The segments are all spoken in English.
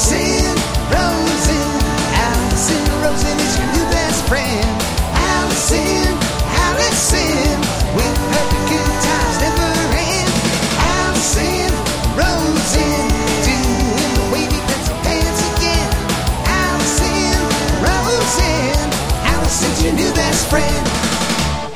Allison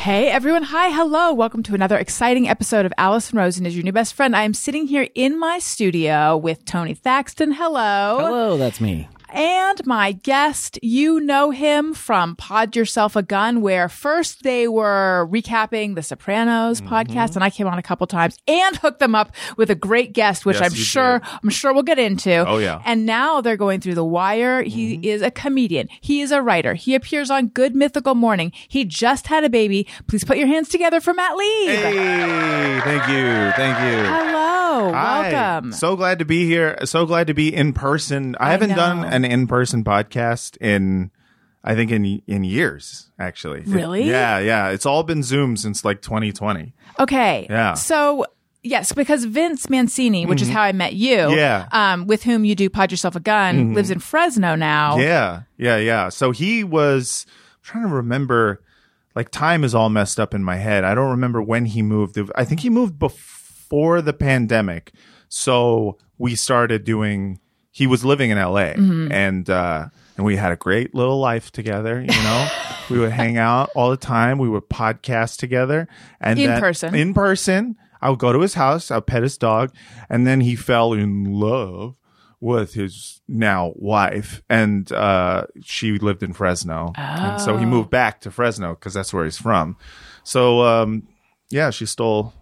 Hey everyone, hi, hello. Welcome to another exciting episode of Allison Rosen is your new best friend. I am sitting here in my studio with Tony Thaxton. Hello. Hello, that's me. And my guest, you know him from Pod Yourself a Gun, where first they were recapping the Sopranos Mm-hmm. podcast, and I came on a couple times and hooked them up with a great guest, which Yes, I'm sure did. I'm sure we'll get into. Oh, yeah. Mm-hmm. And now they're going through the wire. He is a comedian. He is a writer. He appears on Good Mythical Morning. He just had a baby. Please put your hands together for Matt Lieb. Hey, thank you, thank you. Hello, Hi. welcome. So glad to be here. So glad to be in person. I, haven't done know. An in-person podcast in, I think in in years actually. Really? Yeah, yeah. It's all been Zoom since like 2020. Okay. Yeah. So yes, because Vince Mancini, which is how I met you, Mm-hmm. Yeah. Mm-hmm. um, with whom you do Pod Yourself a Gun, lives in Fresno now. Yeah, yeah, yeah. So he was I'm trying to remember. Like time is all messed up in my head. I don't remember when he moved. I think he moved before the pandemic. So we started doing. He was living in L.A. Mm-hmm. and uh, and we had a great little life together. You know, we would hang out all the time. We would podcast together and In then- person. In person, I would go to his house. I would pet his dog, and then he fell in love with his now wife, and uh, she lived in Fresno, and so Oh. he moved back to Fresno because that's where he's from. So um, yeah, she stole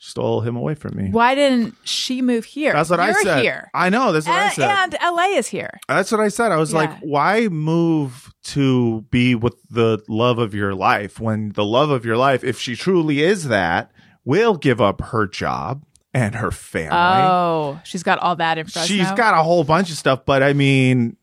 stole him away from me. Why didn't she move here? That's what You're I said. here. I know. That's what I and, said. and LA is here. That's what I said. I was like, why move to be with the love of your life when the love of your life, if she truly is that, will give up her job and her family. Oh, she's got all that in Fresno. She's got a whole bunch of stuff, but I mean,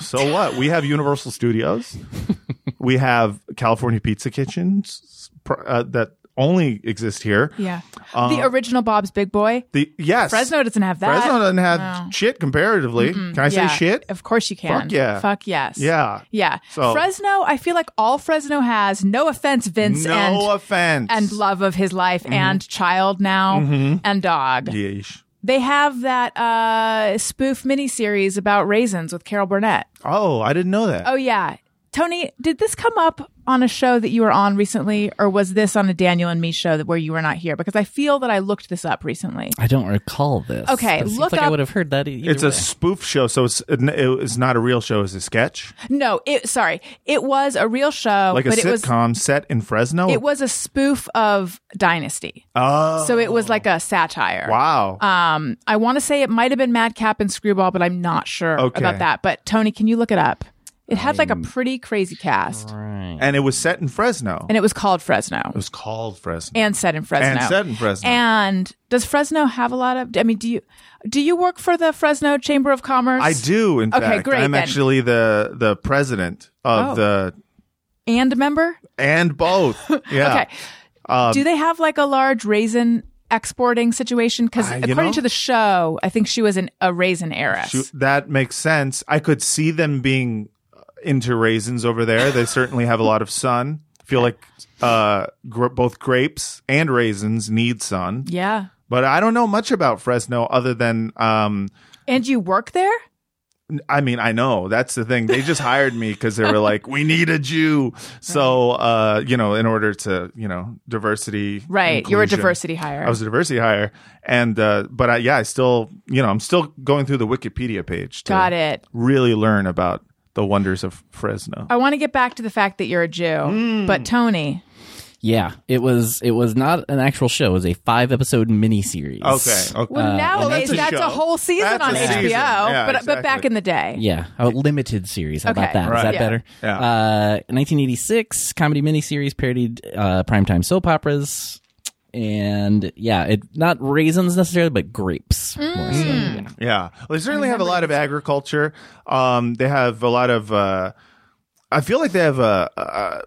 so what? We have Universal Studios. we have California Pizza Kitchens uh, that only exist here. yeah. Uh, the original Bob's Big Boy. The yes, Fresno doesn't have that. Fresno doesn't have No. shit comparatively. Can I say shit? Of course you can. Fuck yeah. Fuck yes. Yeah. Yeah. So- Fresno, I feel like all Fresno has, no offense, Vince No and offense. and love of his life mm-hmm. and child now mm-hmm. and dog. Yeesh. They have that uh, spoof miniseries about raisins with Carol Burnett. Oh, I didn't know that. Oh yeah, Tony, did this come up on a show that you were on recently, or was this on a Daniel and me show that where you were not here? Because I feel that I looked this up recently. I don't recall this. Okay, it look like I would have heard that. Either it's a spoof show, so it's it's not a real show. It's a sketch, No, it sorry, it was a real show, like a but it was sitcom set in Fresno. it was a spoof of Dynasty. oh, So it was like a satire. wow. Um, I want to say it might have been Madcap and Screwball, but I'm not sure Okay. about that. But Tony, can you look it up? It had like a pretty crazy cast, Right. and it was set in Fresno. and it was called Fresno it was called Fresno. and set in Fresno. And set in Fresno. And does Fresno have a lot of? I mean, do you do you work for the Fresno Chamber of Commerce? I do, in Okay, fact. great, I'm then. actually the the president of Oh. the and member. and both. Yeah. Okay. do they have like a large raisin exporting situation? Because Uh, according know- to the show, I think she was in a raisin heiress. Shoot, that makes sense. I could see them being into raisins over there. They certainly have a lot of sun. I feel like uh, gr- both grapes and raisins need sun. yeah. But I don't know much about Fresno other than um, And you work there? I mean, I know that's the thing. They just hired me because they were like, "We need a Jew." So, uh, you know, in order to, you know, diversity, Right. You're a diversity hire. I was a diversity hire, and uh, but I, yeah, I still, you know, I'm still going through the Wikipedia page. To Got it. Really learn about the wonders of Fresno. I want to get back to the fact that you're a Jew, Hmm. but Tony, Yeah, it was. It was not an actual show. It was a five episode miniseries. Okay. Okay. well, nowadays that's a that's, a, whole season That's on HBO, season. Yeah, but but back in the day, Yeah, a limited series. How Okay. about that? Is Right. that Yeah. better? Yeah. Uh, 1986 comedy miniseries parodied uh, primetime soap operas, and yeah, it not raisins necessarily, but grapes. More so. Mm. Yeah. Yeah. Well, they certainly have a lot of agriculture. Um, they have a lot of. Uh, I feel like they have a, a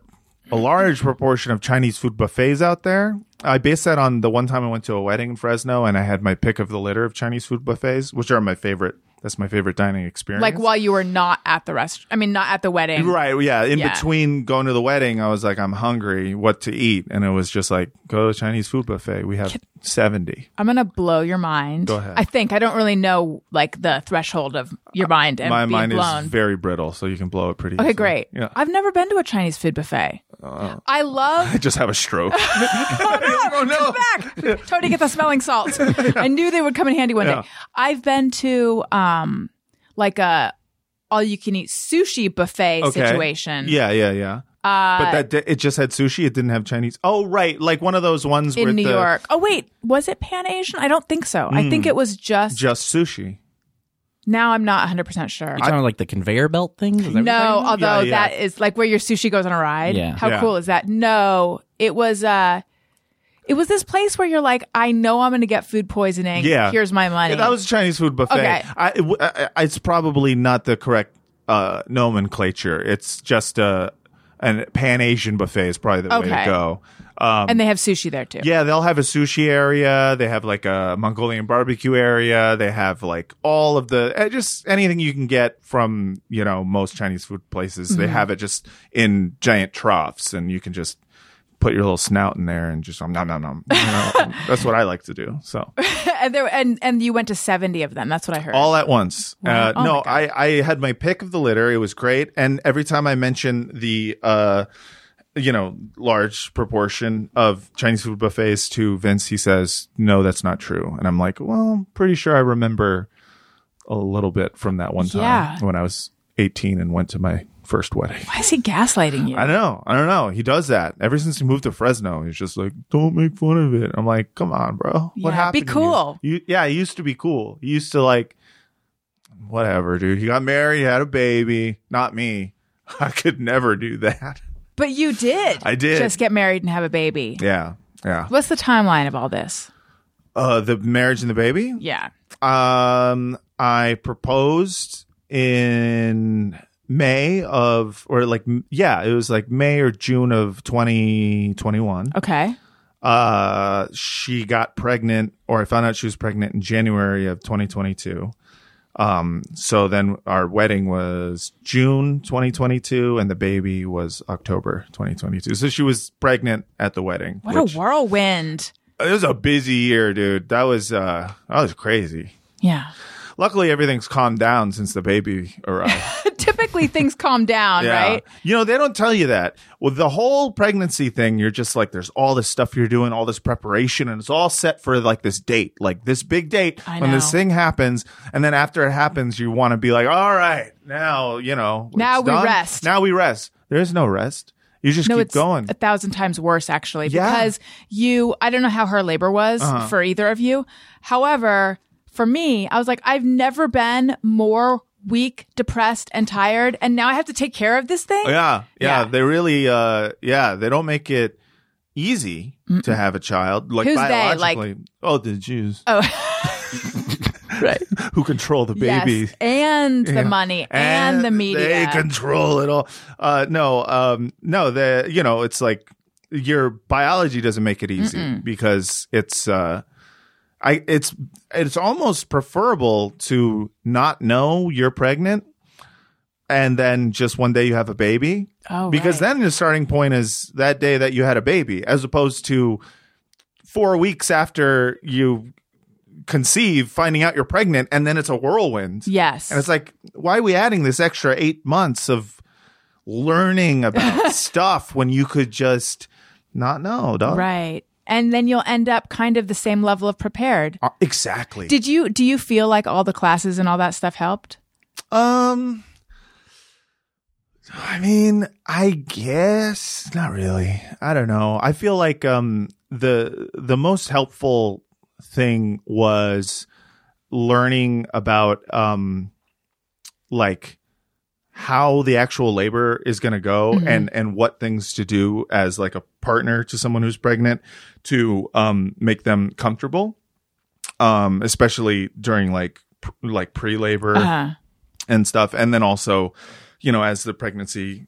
a large proportion of Chinese food buffets out there. I based that on the one time I went to a wedding in Fresno and I had my pick of the litter of Chinese food buffets, which are my favorite. That's my favorite dining experience. Like while you were not at the restaurant, I mean, not at the wedding. Right. Yeah. In Yeah. between going to the wedding, I was like, I'm hungry. What to eat? And it was just like, go to the Chinese food buffet. We have 70. I'm gonna blow your mind. Go ahead. I think I don't really know like the threshold of your mind and My being mind blown. is very brittle, so you can blow it pretty okay, easily. great. Yeah. I've never been to a Chinese food buffet. I love I just have a stroke. oh no, back. Tony, get the smelling salts. I knew they would come in handy one Yeah. day. I've been to um like a all you can eat sushi buffet Okay. situation. Yeah, yeah, yeah. Uh, but that it just had sushi. It didn't have Chinese. Oh, right, like one of those ones where in New the, York. Oh wait, was it Pan Asian? I don't think so. I think it was just, just sushi. Now I'm not 100% sure. You're talking about like the conveyor belt thing? Is that No, although Yeah, yeah. that is like where your sushi goes on a ride. Yeah. How Yeah. cool is that? No, it was uh it was this place where you're like, I know I'm going to get food poisoning. Yeah. Here's my money. That was a Chinese food buffet. Okay. I, it w- I- I- it's probably not the correct uh, nomenclature. It's just a an Pan Asian buffet is probably the way to go. Um, and they have sushi there too. yeah, they'll have a sushi area. They have like a Mongolian barbecue area. They have like all of the eh, just anything you can get from you know most Chinese food places. Mm-hmm. They have it just in giant troughs, and you can just put your little snout in there and just um, nom nom nom. You know, that's what I like to do. So. and there and and you went to 70 of them. That's what I heard. all at once. Wow. Uh, Oh no. I, I had my pick of the litter. It was great. And every time I mention the, uh, you know, large proportion of Chinese food buffets to Vince, he says, no, that's not true. And I'm like, well, I'm pretty sure I remember a little bit from that one time Yeah. when I was 18 and went to my first wedding. Why is he gaslighting you? I know. I don't know. He does that ever since he moved to Fresno. He's just like, don't make fun of it. I'm like, come on, bro. Yeah, What be happened? to you? cool. You, yeah, he used to be cool. He used to like, whatever, dude. He got married, had a baby. Not me. I could never do that. But you did. I did. Just get married and have a baby. Yeah, yeah. What's the timeline of all this? Uh, the marriage and the baby. Yeah. Um, I proposed in May of, or like, yeah, it was like May or June of 2021. Okay. Uh, she got pregnant, or I found out she was pregnant in January of 2022. Um, so then our wedding was June 2022, and the baby was October 2022. So she was pregnant at the wedding. What which- a whirlwind. It was a busy year, dude. That was uh, that was crazy. Yeah. Luckily, everything's calmed down since the baby arrived. Typically things calm down, right? You know, they don't tell you that. With the whole pregnancy thing, you're just like, there's all this stuff you're doing, all this preparation, and it's all set for like this date, like this big date I when this thing happens. And then after it happens, you want to be like, all right, now, you know, Now we done. rest. Now we rest. There's no rest. You just No, keep it's going. a thousand times worse actually Yeah. because you I don't know how her labor was Uh-huh. for either of you. However, for me, I was like I've never been more weak, depressed and tired and now I have to take care of this thing. Yeah, yeah, Yeah. They really, uh, yeah, they don't make it easy to have a child. Like Who's they? Like- biologically, oh, the Jews Oh. right. who control the baby. Yes. And the money and, the media. They control it all. Uh, no, um, no, the you know, it's like your biology doesn't make it easy because it's uh, I it's it's almost preferable to not know you're pregnant and then just one day you have a baby oh, because right. then the starting point is that day that you had a baby as opposed to four weeks after you conceive finding out you're pregnant and then it's a whirlwind Yes. and it's like why are we adding this extra eight months of learning about stuff when you could just not know dog right. And then you'll end up kind of the same level of prepared. Uh, exactly Did you do you feel like all the classes and all that stuff helped? um I mean, I guess not really. I don't know. I feel like um the the most helpful thing was learning about um like how the actual labor is going to go and and what things to do as like a partner to someone who's pregnant to um make them comfortable um especially during like pr- like pre-labor Uh-huh. and stuff. And then also you know as the pregnancy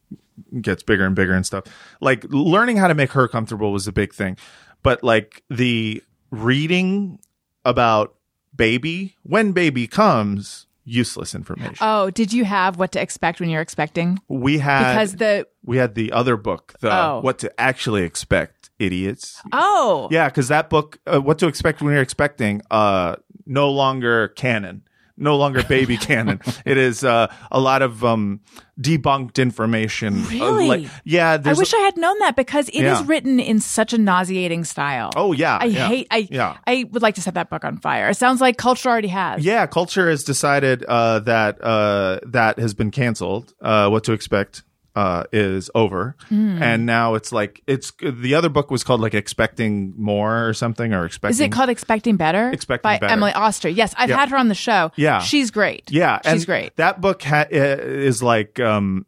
gets bigger and bigger and stuff like learning how to make her comfortable was a big thing. But like the reading about baby when baby comes useless information. Oh, did you have what to expect when you're expecting? we had Because the we had the other book, the Oh. What to Actually Expect, Idiots. oh Yeah, because that book, uh, What to Expect When You're Expecting, uh, no longer canon, no longer baby canon. It is uh, a lot of um, debunked information. Uh, Really? like, yeah, I wish I had known that because it is Yeah. written in such a nauseating style. oh yeah, I yeah, hate. I yeah. I would like to set that book on fire. It sounds like culture already has. Yeah, culture has decided uh, that uh, that has been canceled. Uh, what to expect uh, is over, Hmm. and now it's like it's the other book was called like expecting more or something or expecting. Is it called Expecting Better? Expecting by Better. Emily Oster. Yes, I've Yeah. had her on the show. Yeah. she's great. Yeah, she's and great. That book ha- is like um,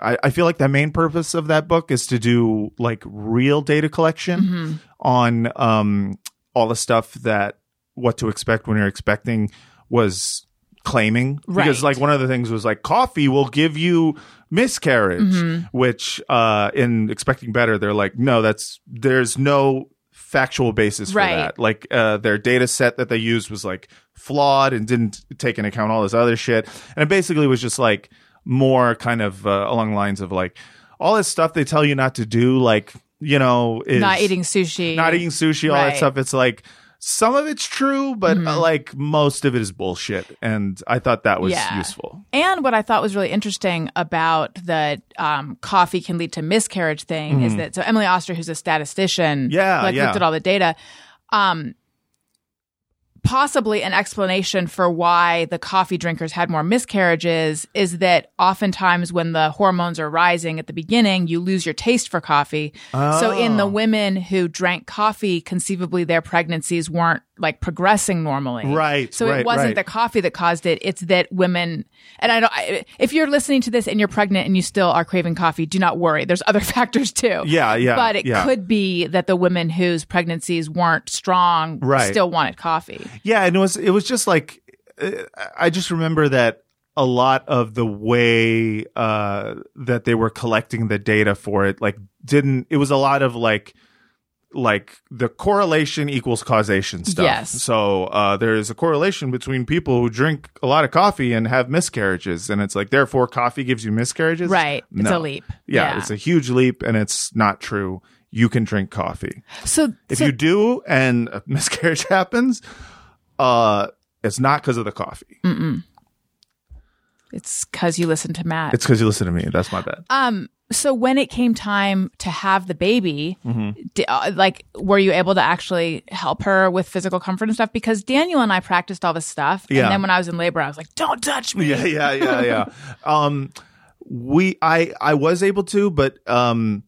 I, I feel like the main purpose of that book is to do like real data collection Mm-hmm. on um, all the stuff that what to expect when you're expecting was claiming because like one of the things was like coffee will give you miscarriage Mm-hmm. which uh in expecting better they're like no that's there's no factual basis for Right. that like uh their data set that they used was like flawed and didn't take into account all this other shit and it basically was just like more kind of uh, along the lines of like all this stuff they tell you not to do like you know is not eating sushi. not eating sushi all Right. That stuff it's like some of it's true but uh, like most of it is bullshit and i thought that was Yeah. useful And what I thought was really interesting about the um, coffee can lead to miscarriage thing is that so Emily Oster, who's a statistician, Mm-hmm. Yeah, like yeah. looked at all the data. Um, possibly an explanation for why the coffee drinkers had more miscarriages is that oftentimes when the hormones are rising at the beginning, you lose your taste for coffee. So in Oh. the women who drank coffee, conceivably their pregnancies weren't like progressing normally. Right, So it wasn't right. the coffee that caused it. It's that women, and I don't, I, if you're listening to this and you're pregnant and you still are craving coffee, do not worry. There's other factors too. Yeah, yeah, But it yeah. could be that the women whose pregnancies weren't strong Right. still wanted coffee. Yeah, and it was it was just like uh, I just remember that a lot of the way uh, that they were collecting the data for it, like didn't it was a lot of like like the correlation equals causation stuff. Yes. So uh, there is a correlation between people who drink a lot of coffee and have miscarriages, and it's like therefore coffee gives you miscarriages. Right. It's a leap. Yeah, Yeah. it's a huge leap, and it's not true. You can drink coffee. So, If so- you do and a miscarriage happens, uh, it's not because of the coffee. It's because you listen to Matt. It's because you listen to me. That's my bad. um. So when it came time to have the baby, Mm-hmm. di- uh, like, were you able to actually help her with physical comfort and stuff? Because Daniel and I practiced all this stuff, Yeah. and then when I was in labor, I was like, "Don't touch me." yeah, yeah, yeah, yeah. um, we, I, I was able to, but um,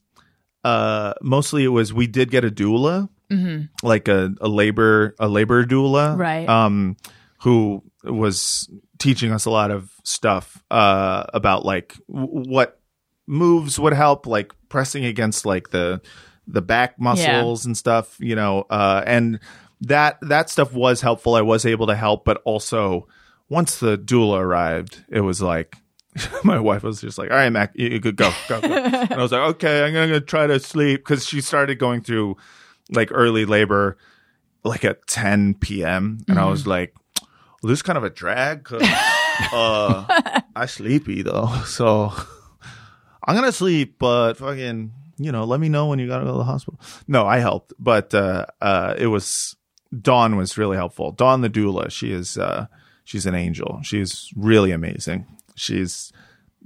uh, mostly it was we did get a doula, Hmm. like a, a labor, a labor doula, Right. Um, who was teaching us a lot of stuff uh about like w- what moves would help, like pressing against like the the back muscles and stuff, you know, uh, and that that stuff was helpful. I was able to help, but also once the doula arrived, it was like my wife was just like, "All right, Matt, you, you could go, go, go." and I was like, "Okay, I'm gonna try to sleep," because she started going through like early labor, like at 10 p.m., and I was like, "This is kind of a drag." 'cause, uh, I sleepy though, so I'm gonna sleep, but fucking, you know, let me know when you gotta go to the hospital. No, I helped, but uh, uh, it was Dawn was really helpful. Dawn the doula, she is uh, she's an angel. She's really amazing. She's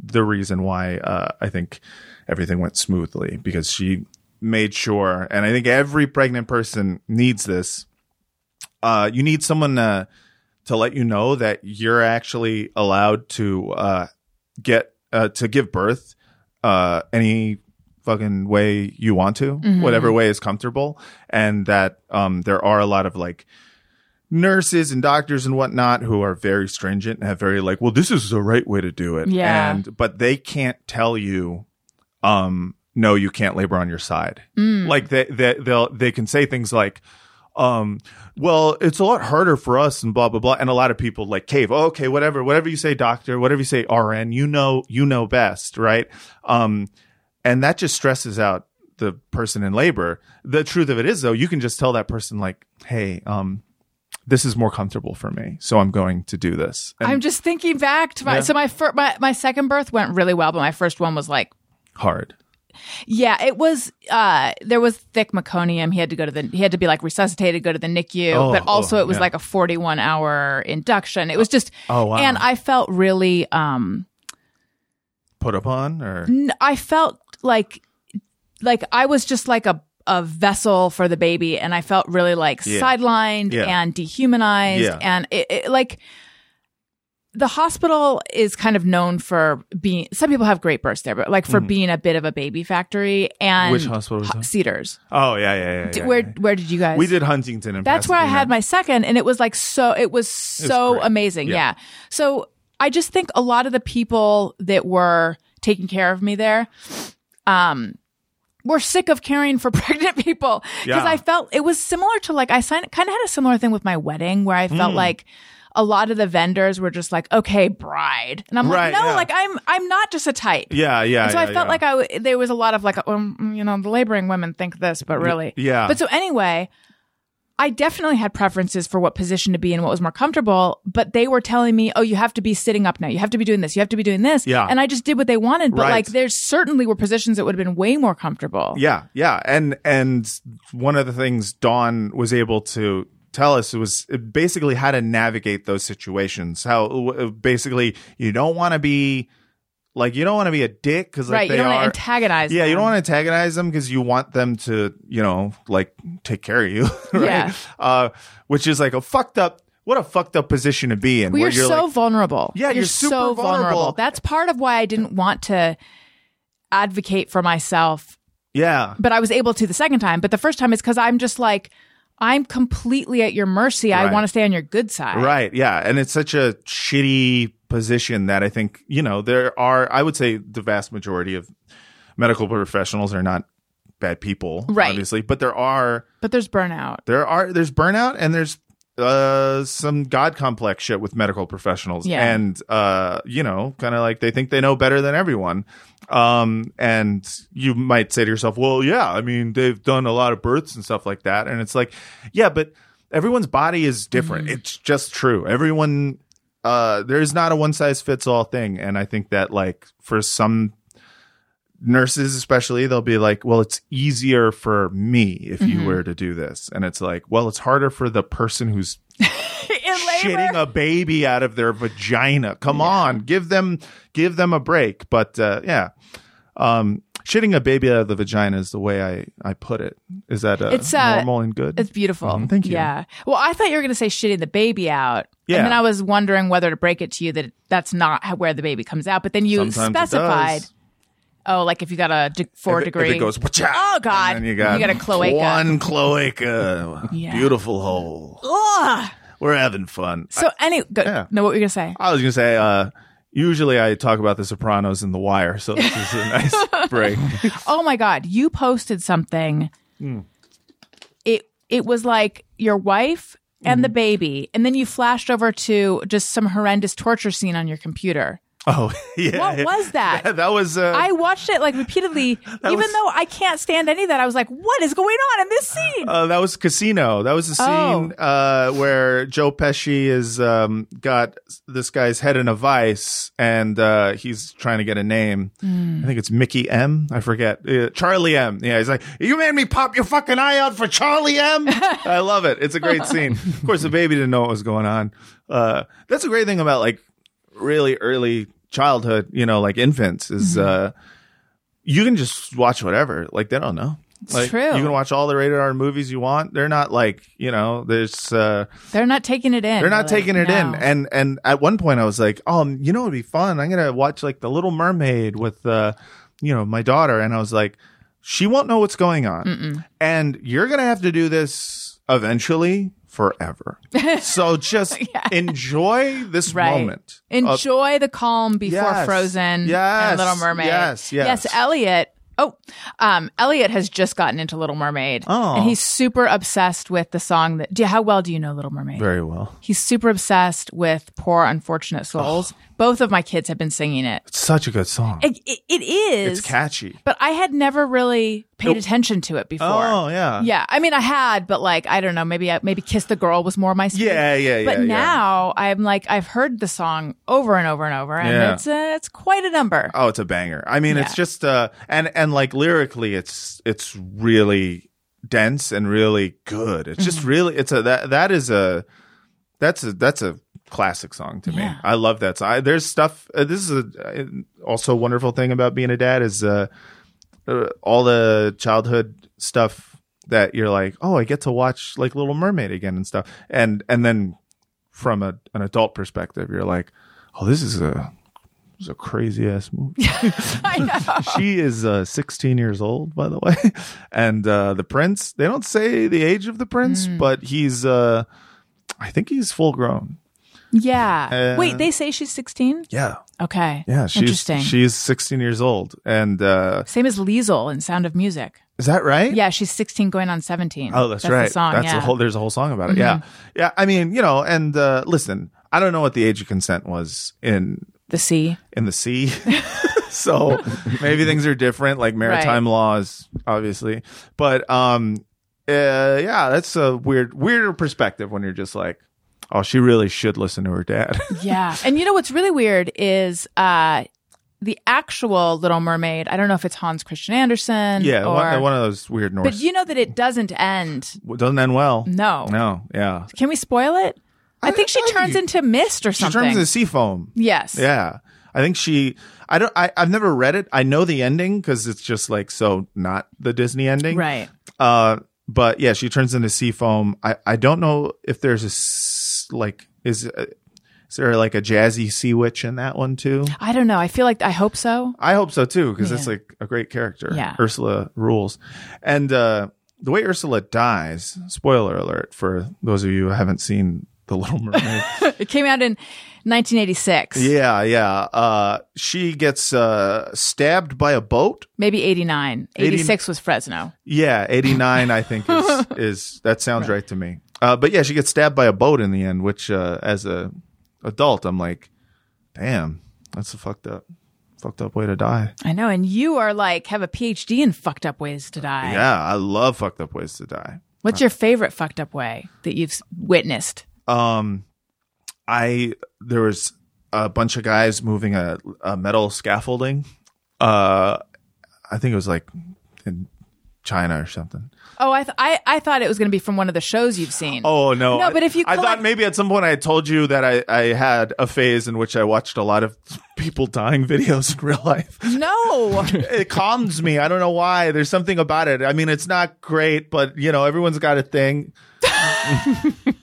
the reason why uh, I think everything went smoothly because she made sure, and I think every pregnant person needs this. Uh, you need someone uh, to let you know that you're actually allowed to uh, get uh, to give birth uh, any fucking way you want to, whatever way is comfortable, and that um, there are a lot of like nurses and doctors and whatnot who are very stringent and have very like, well, this is the right way to do it, Yeah. and but they can't tell you, um, no, you can't labor on your side. Like they they they'll they can say things like. Um, well, it's a lot harder for us and blah, blah, blah. And a lot of people like cave. Oh, okay, whatever, whatever you say, doctor, whatever you say, RN, you know, you know best, right? Um, and that just stresses out the person in labor. The truth of it is though, you can just tell that person like, Hey, um, this is more comfortable for me, so I'm going to do this. And I'm just thinking back to my Yeah. so my, fir- my my second birth went really well, but my first one was like hard. Yeah, it was uh there was thick meconium. He had to go to the he had to be like resuscitated, go to the NICU, Oh, but also oh, it was yeah. like a 41 hour induction. It was just Oh, wow. and I felt really um Put upon or I felt like like I was just like a a vessel for the baby and I felt really like Yeah. sidelined Yeah. and dehumanized and it, it like the hospital is kind of known for being some people have great births there but like for being a bit of a baby factory and. Which hospital was Ho- Cedars oh yeah yeah yeah. D- yeah, where yeah. where did you guys we did Huntington and that's where I had my second, and it was like so. It was so great. amazing. Yeah. Yeah. So I just think a lot of the people that were taking care of me there, um, were sick of caring for pregnant people because Yeah. I felt it was similar to like I kind of had a similar thing with my wedding where I felt like. A lot of the vendors were just like, "Okay, bride," and I'm Right, like, "No, yeah. like I'm, I'm not just a type." Yeah yeah. And so yeah, I felt yeah. like I w- there was a lot of like, um, you know, the laboring women think this, but really, yeah. But so anyway, I definitely had preferences for what position to be in, what was more comfortable. But they were telling me, "Oh, you have to be sitting up now. You have to be doing this. You have to be doing this." Yeah. and I just did what they wanted. But Right. like, there certainly were positions that would have been way more comfortable. Yeah, yeah, and and one of the things Dawn was able to tell us it was basically how to navigate those situations. How basically you don't want to be like you don't want to be a dick because like right. they You don't want are. to antagonize. yeah, you them. don't want to antagonize them because you want them to, you know, like take care of you, right? Yeah. Uh, which is like a fucked up, what a fucked up position to be in. Well, where you're, you're so like, vulnerable. Yeah, you're super so vulnerable. That's part of why I didn't want to advocate for myself yeah, but I was able to the second time. But the first time is because I'm just like, I'm completely at your mercy. I want to stay on your good side. Right. Yeah. And it's such a shitty position that I think, you know, there are, I would say the vast majority of medical professionals are not bad people, Right. obviously, but there are, But there's burnout. there are, there's burnout and there's, uh, some God complex shit with medical professionals. Yeah. And, uh, you know, kind of like they think they know better than everyone. Um, and you might say to yourself, well, yeah, I mean, they've done a lot of births and stuff like that. And it's like, yeah, but everyone's body is different. Mm-hmm. It's just true. Everyone, uh, there's not a one size fits all thing. And I think that like for some nurses, especially, they'll be like, well, it's easier for me if Mm-hmm. you were to do this. And it's like, well, it's harder for the person who's shitting a baby out of their vagina. Come on, give them give them a break. But uh, yeah, um, shitting a baby out of the vagina is the way I I put it. Is that uh, It's, uh, normal and good? It's beautiful. Mhm, thank you. Yeah. Well, I thought you were going to say shitting the baby out. Yeah. And then I was wondering whether to break it to you that that's not how, where the baby comes out. But then you Sometimes specified. Oh, like if you got a de- four If it- degree. If it goes, "Wacha!" Oh, God. and then you got, You got a cloaca. One cloaca. Yeah. Beautiful hole. Ugh. We're having fun. So, any, go, Yeah. no, what were you going to say? I was gonna say, uh, usually I talk about The Sopranos and The Wire, so this is a nice break. Oh my god, you posted something. Hmm. It it was like your wife and Hmm. the baby, and then you flashed over to just some horrendous torture scene on your computer. Oh, yeah. What was that? that was. Uh, I watched it like repeatedly, even was- though I can't stand any of that. I was like, "What is going on in this scene?" Uh, that was Casino. That was the scene uh, where Joe Pesci is um, got this guy's head in a vice, and uh, he's trying to get a name. I think it's Mickey M. I forget. Uh, Charlie M. Yeah, he's like, "You made me pop your fucking eye out for Charlie M." I love it. It's a great scene. Of course, the baby didn't know what was going on. Uh, that's a great thing about like really early childhood. You know, like infants is. Uh, you can just watch whatever. Like they don't know. like, true. You can watch all the rated R movies you want. They're not like you know. There's uh, They're not taking it in. they're not Really. taking it in. And and at one point I was like, oh, you know, it'd be fun. I'm gonna watch like The Little Mermaid with uh, you know, my daughter. And I was like, she won't know what's going on, and you're gonna have to do this eventually forever. so just enjoy this right. moment. of- Enjoy the calm before Yes. Frozen Yes. and Little Mermaid. Yes, yes. Yes, Elliot. Oh, um, Elliot has just gotten into Little Mermaid. Oh. And he's super obsessed with the song that do, how well do you know Little Mermaid? very well. He's super obsessed with Poor Unfortunate Souls. Oh, Both of my kids have been singing it. It's such a good song. It, it, it is. it's catchy. But I had never really paid attention to it before. Oh yeah. Yeah, I mean, I had, but like, I don't know, maybe I, maybe "Kiss the Girl" was more my speed. Yeah, yeah, But yeah, now I'm like, I've heard the song over and over and over, and Yeah. it's uh, it's quite a number. Oh, it's a banger. I mean, it's Yeah. just uh and and like lyrically it's it's really dense and really good. It's Mm-hmm. just really it's a that that is a that's a that's a classic song to me. I love that song. I, there's stuff uh, this is a uh, also a wonderful thing about being a dad is uh, uh all the childhood stuff that you're like, "Oh, I get to watch like Little Mermaid again and stuff." And and then from a an adult perspective, you're like, "Oh, this is a this is a crazy ass movie." She is uh, 16 years old, by the way. And uh, the prince, they don't say the age of the prince, Mm. but he's, uh, I think he's full grown. Yeah. Uh, Wait, they say she's 16. Yeah. Okay. Yeah. She's, Interesting. She's 16 years old. And uh, Same as Liesel in Sound of Music. is that right? Yeah, she's 16 going on 17. Oh, that's, the right. song, that's yeah. Mm-hmm. a whole, there's a whole song about it. Yeah. Yeah. I mean, you know, and uh, listen, I don't know what the age of consent was in the sea. in the sea. so maybe things are different, like maritime laws, obviously. But um, uh, yeah, that's a weird, weirder perspective when you're just like, oh, she really should listen to her dad. Yeah. And you know what's really weird is uh the actual Little Mermaid. I don't know if it's Hans Christian Andersen yeah, or one, one of those weird But you know that it doesn't end. doesn't end well. No. No, yeah. Can we spoil it? I, think she I think turns you- into mist or something. She turns into sea foam. yes. Yeah. I think she. I don't. I, I've never read it. I know the ending because it's just like so not the Disney ending. Right. Uh, but yeah, she turns into sea foam. I, I don't know if there's a like is uh, is there like a jazzy sea witch in that one too? I don't know. I feel like I hope so. I hope so too because it's like a great character. Yeah. Ursula rules, and uh, the way Ursula dies. Spoiler alert for those of you who haven't seen The Little Mermaid. It came out in 1986. yeah, yeah. Uh, she gets uh, stabbed by a boat. Maybe 89. 86 was Fresno. Yeah, 89 I think is is that sounds right, to me. Uh, but yeah, she gets stabbed by a boat in the end, which uh, as a adult I'm like, damn, that's a fucked up fucked up way to die. I know. And you are like, have a PhD in fucked up ways to die. Yeah, I love fucked up ways to die. What's your favorite fucked up way that you've witnessed? Um I there was a bunch of guys moving a, a metal scaffolding. Uh I think it was like in China or something. Oh, I, th- I, I thought it was going to be from one of the shows you've seen. Oh no! No, but if you I thought maybe at some point I had told you that I, I had a phase in which I watched a lot of people dying videos in real life. No. It calms me. I don't know why. There's something about it. I mean, it's not great, but you know, everyone's got a thing.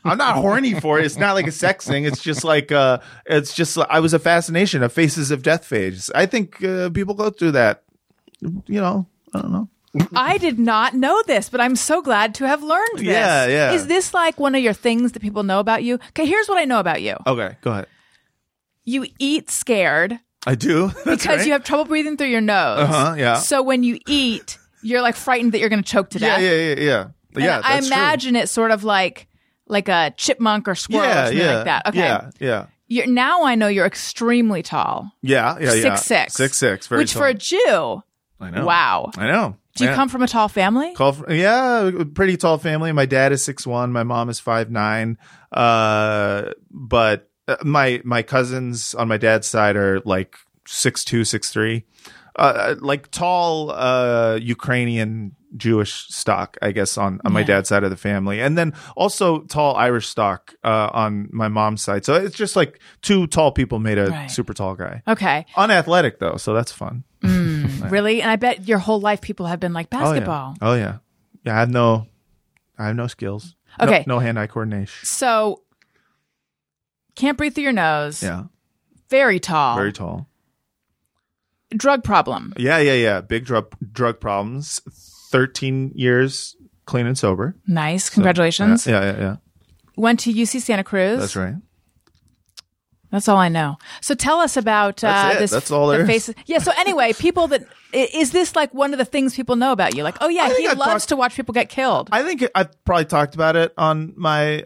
I'm not horny for it. It's not like a sex thing. It's just like uh, it's just I was a fascination of Faces of Death phase. I think uh, people go through that. You know, I don't know. I did not know this, but I'm so glad to have learned this. Yeah, yeah. Is this like one of your things that people know about you? Okay, here's what I know about you. Okay, go ahead. You eat scared I do That's because right. you have trouble breathing through your nose. Uh-huh, yeah. So when you eat, you're like frightened that you're going to choke to death. yeah, yeah, yeah. And yeah, I that's true. imagine it sort of like like a chipmunk or squirrel or yeah, something yeah, like that. Okay. yeah, yeah, You're, now I know you're extremely tall. yeah, yeah, yeah. Six six. six six. Very which for a. Jew, I know. wow. I know. Do you Yeah. come from a tall family? Call from, yeah, pretty tall family. My dad is six one. My mom is five nine. Uh, but uh, my my cousins on my dad's side are like six two, six three. Uh, like tall uh Ukrainian Jewish stock, I guess, on, on my dad's side of the family, and then also tall Irish stock uh, on my mom's side. So it's just like two tall people made a Right. super tall guy. Okay. Unathletic though, so that's fun. Really? And I bet your whole life people have been like Oh basketball. yeah. Oh yeah. Yeah, I have no I have no skills. Okay. No, hand eye coordination. So can't breathe through your nose. Yeah. Very tall. Very tall. Drug problem. Yeah, yeah, yeah. Big drug drug problems. Thirteen years clean and sober. Nice. Congratulations. Yeah, yeah, yeah. Went to UC Santa Cruz. That's right. That's all I know. So tell us about uh, this. That's all the there is. faces. Yeah. So anyway, people that is this like one of the things people know about you? Like, oh yeah, he I've loves talked- to watch people get killed. I think I probably talked about it on my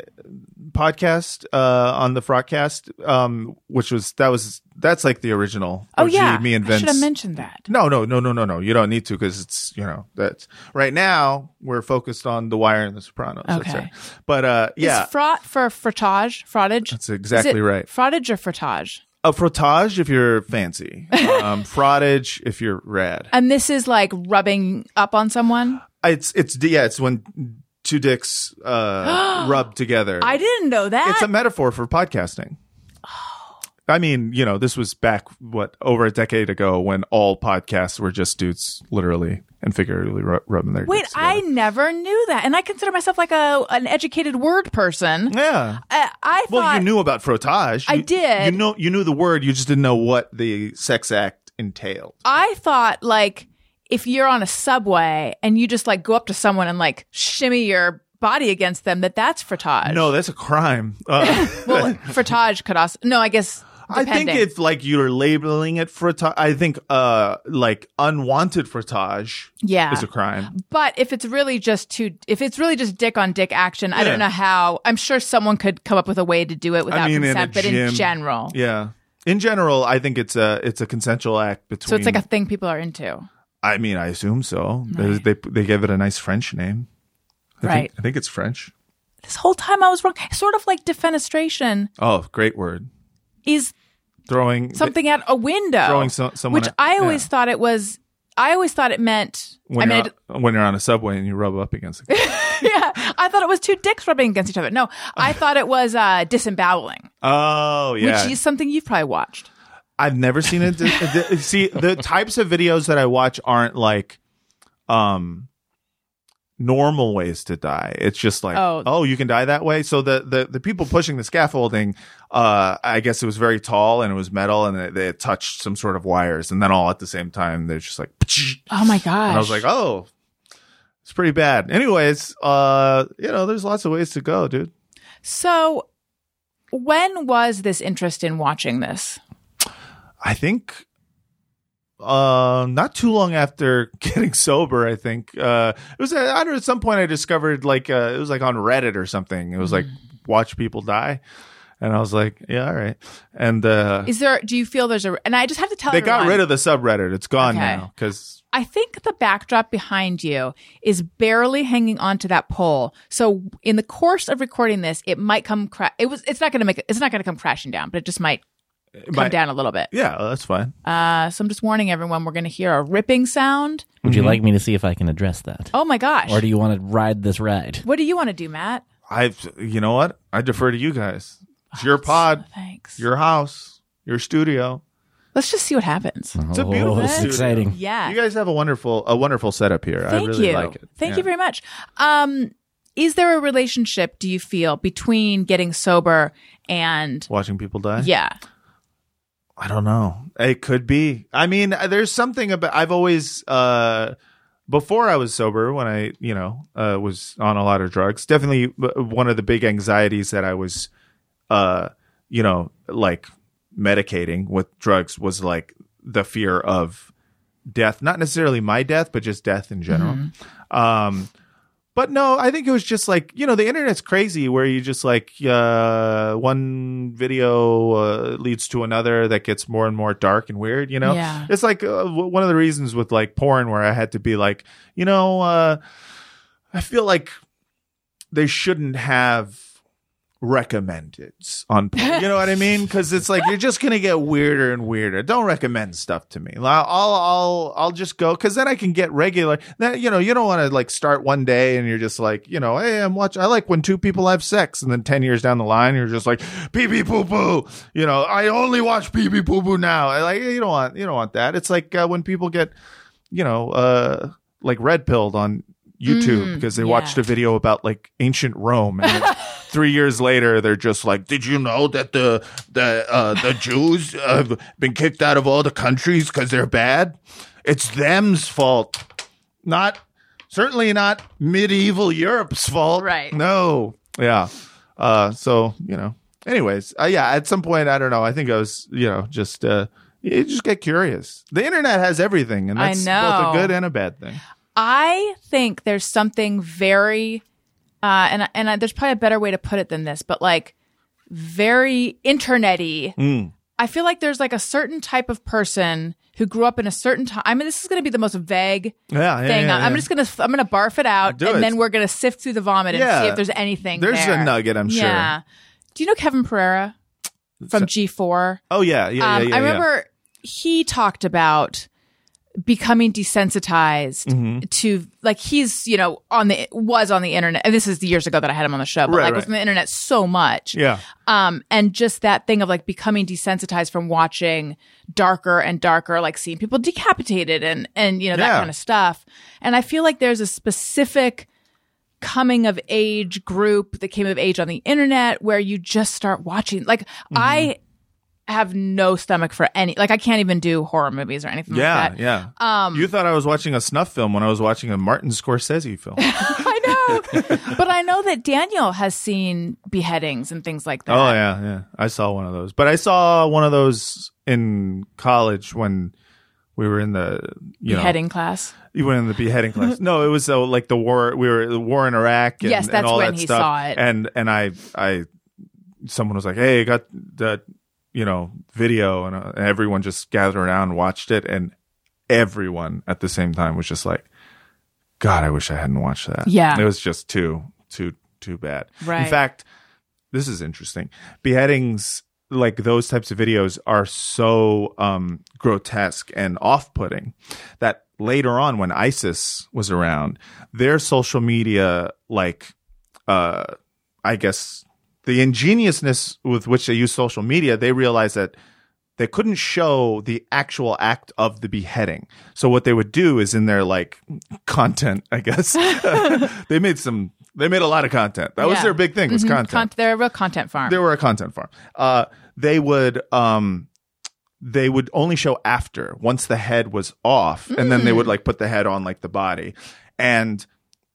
podcast uh on the Frotcast um which was that was That's like the original. Oh OG, yeah, me and I Vince. should have mentioned that. No, no, no, no, no, no. You don't need to because it's you know that's right now we're focused on The Wire and The Sopranos. That's Okay. it. But uh, yeah, Is Frot for frottage, frottage? That's exactly right. Frottage or frottage? a frottage if you're fancy, um, frottage if you're rad. And this is like rubbing up on someone. It's it's yeah, it's when two dicks uh, rub together. I didn't know that. it's a metaphor for podcasting. I mean, you know, this was back what over a decade ago when all podcasts were just dudes, literally and figuratively ru- rubbing their. Wait. I never knew that, and I consider myself like a an educated word person. Yeah. I thought Well, you knew about frottage. I You- did. You know, you knew the word. You just didn't know what the sex act entailed. I thought like if you're on a subway and you just like go up to someone and like shimmy your body against them, that that's frottage. No, that's a crime. Uh, well, frottage could also. No, I guess. I think if like you're labeling it frottage, I think uh like unwanted frottage Yeah. is a crime. But if it's really just two, if it's really just dick on dick action, I don't know how. I'm sure someone could come up with a way to do it without I mean, in consent. but gym, in general, yeah. In general, I think it's a it's a consensual act between. so it's like a thing people are into, I mean, I assume so. Right. They, they give it a nice French name. I right? Think, I think it's French. This whole time I was wrong. Sort of like defenestration Oh, great word. Is Throwing something at a window, Throwing so- someone which at- I always yeah. thought it was. I always thought it meant. when I you're on, when you're on a subway and you rub up against yeah, I thought it was two dicks rubbing against each other. No, I thought it was uh, disemboweling, oh yeah, which is something you've probably watched. I've never seen it. See, the types of videos that I watch aren't like um normal ways to die. It's just like, Oh. oh, you can die that way. So the the the people pushing the scaffolding, uh, I guess it was very tall and it was metal and they, they had touched some sort of wires, and then all at the same time they're just like, Oh my gosh! and I was like, oh. It's pretty bad. Anyways, uh, you know, there's lots of ways to go, dude. So, when was this interest in watching this? I think uh not too long after getting sober i think uh it was i don't know at some point i discovered like uh it was like on reddit or something it was like watch people die and i was like yeah all right and uh Is there? Do you feel there's a? And I just have to tell you. they got rid of the subreddit it's gone Okay. now because I think the backdrop behind you is barely hanging on to that pole. So in the course of recording this, it might come. Cra- it was. It's not going to make. It's not going to come crashing down, but it just might come down a little bit. yeah that's fine Uh, so I'm just warning everyone. We're going to hear a ripping sound. Would you like me to see if I can address that? Oh my gosh! Or do you want to ride this ride? what do you want to do, Matt? i've you know what i defer to you guys it's your pod Thanks. your house your studio Let's just see what happens. it's a beautiful Oh, it's studio. exciting. Yeah. you guys have a wonderful a wonderful setup here Thank i really you. like it Thank Yeah. you very much. Um, is there a relationship? Do you feel between getting sober and watching people die yeah? I don't know. It could be. I mean, there's something about I've always uh before I was sober when I, you know, uh was on a lot of drugs. Definitely one of the big anxieties that I was uh you know, like medicating with drugs was like the fear of death, not necessarily my death, but just death in general. Um but no, I think it was just like you know the internet's crazy where you just like uh, one video uh, leads to another that gets more and more dark and weird. You know, Yeah. it's like uh, w- one of the reasons with like porn where I had to be like, you know, uh, I feel like they shouldn't have recommended on. You know what I mean? Because it's like you're just gonna get weirder and weirder. Don't recommend stuff to me. I'll I'll I'll, just go because then I can get regular. Then you know you don't want to like start one day and you're just like you know hey I'm watching. I like when two people have sex and then ten years down the line you're just like pee pee poo poo. You know I only watch pee pee poo poo now. I like you don't want you don't want that. It's like uh, when people get you know uh like red pilled on YouTube because they yeah. watched a video about like ancient Rome and three years later they're just like, did you know that the the uh, the Jews have been kicked out of all the countries because they're bad? It's them's fault, not certainly not medieval Europe's fault. Right. No. Yeah. Uh. So you know. Anyways, uh, yeah. At some point, I don't know. I think I was, you know, just uh, you just get curious. The internet has everything, and I that's both a good and a bad thing. I think there's something very, uh, and and I, there's probably a better way to put it than this, but like very internety Mm. I feel like there's like a certain type of person who grew up in a certain time. I mean, this is going to be the most vague Yeah, yeah, thing. yeah, I'm just gonna I'm gonna barf it out, Do and it. then we're gonna sift through the vomit and see if there's anything. There's a nugget, I'm sure. Yeah. Do you know Kevin Pereira from G4? Oh yeah, yeah, yeah, Um, yeah. I remember he talked about becoming desensitized Mm-hmm. to like he's you know on the was on the internet and this is years ago that I had him on the show but Right, like right. was on the internet so much Yeah. um and just that thing of like becoming desensitized from watching darker and darker like seeing people decapitated and and you know that Yeah. kind of stuff and I feel like there's a specific coming of age group that came of age on the internet where you just start watching like Mm-hmm. I have no stomach for any like I can't even do horror movies or anything Yeah, like that. yeah. Um, you thought I was watching a snuff film when I was watching a Martin Scorsese film. I know. but I know that Daniel has seen beheadings and things like that. oh yeah, yeah. I saw one of those, but I saw one of those in college when we were in the you Beheading class. know you went in the beheading class. no, it was uh, like the war. We were the war in Iraq. And, Yes, and that's all when that he stuff. saw it. And and I I someone was like, "Hey, got that you know video," and, uh, and everyone just gathered around and watched it, and everyone at the same time was just like, "God, I wish I hadn't watched that." Yeah. it was just too too too bad. Right. In fact, this is interesting. Beheadings like those types of videos are so um, grotesque and off-putting that later on when ISIS was around, their social media like uh I guess the ingeniousness with which they use social media, they realized that they couldn't show the actual act of the beheading. So what they would do is in their like content, I guess, they made some, they made a lot of content. That was their big thing was Mhm. content. Con- they're a real content farm. they were a content farm. Uh, they would, um, they would only show after once the head was off, and then they Mm. would like put the head on like the body, and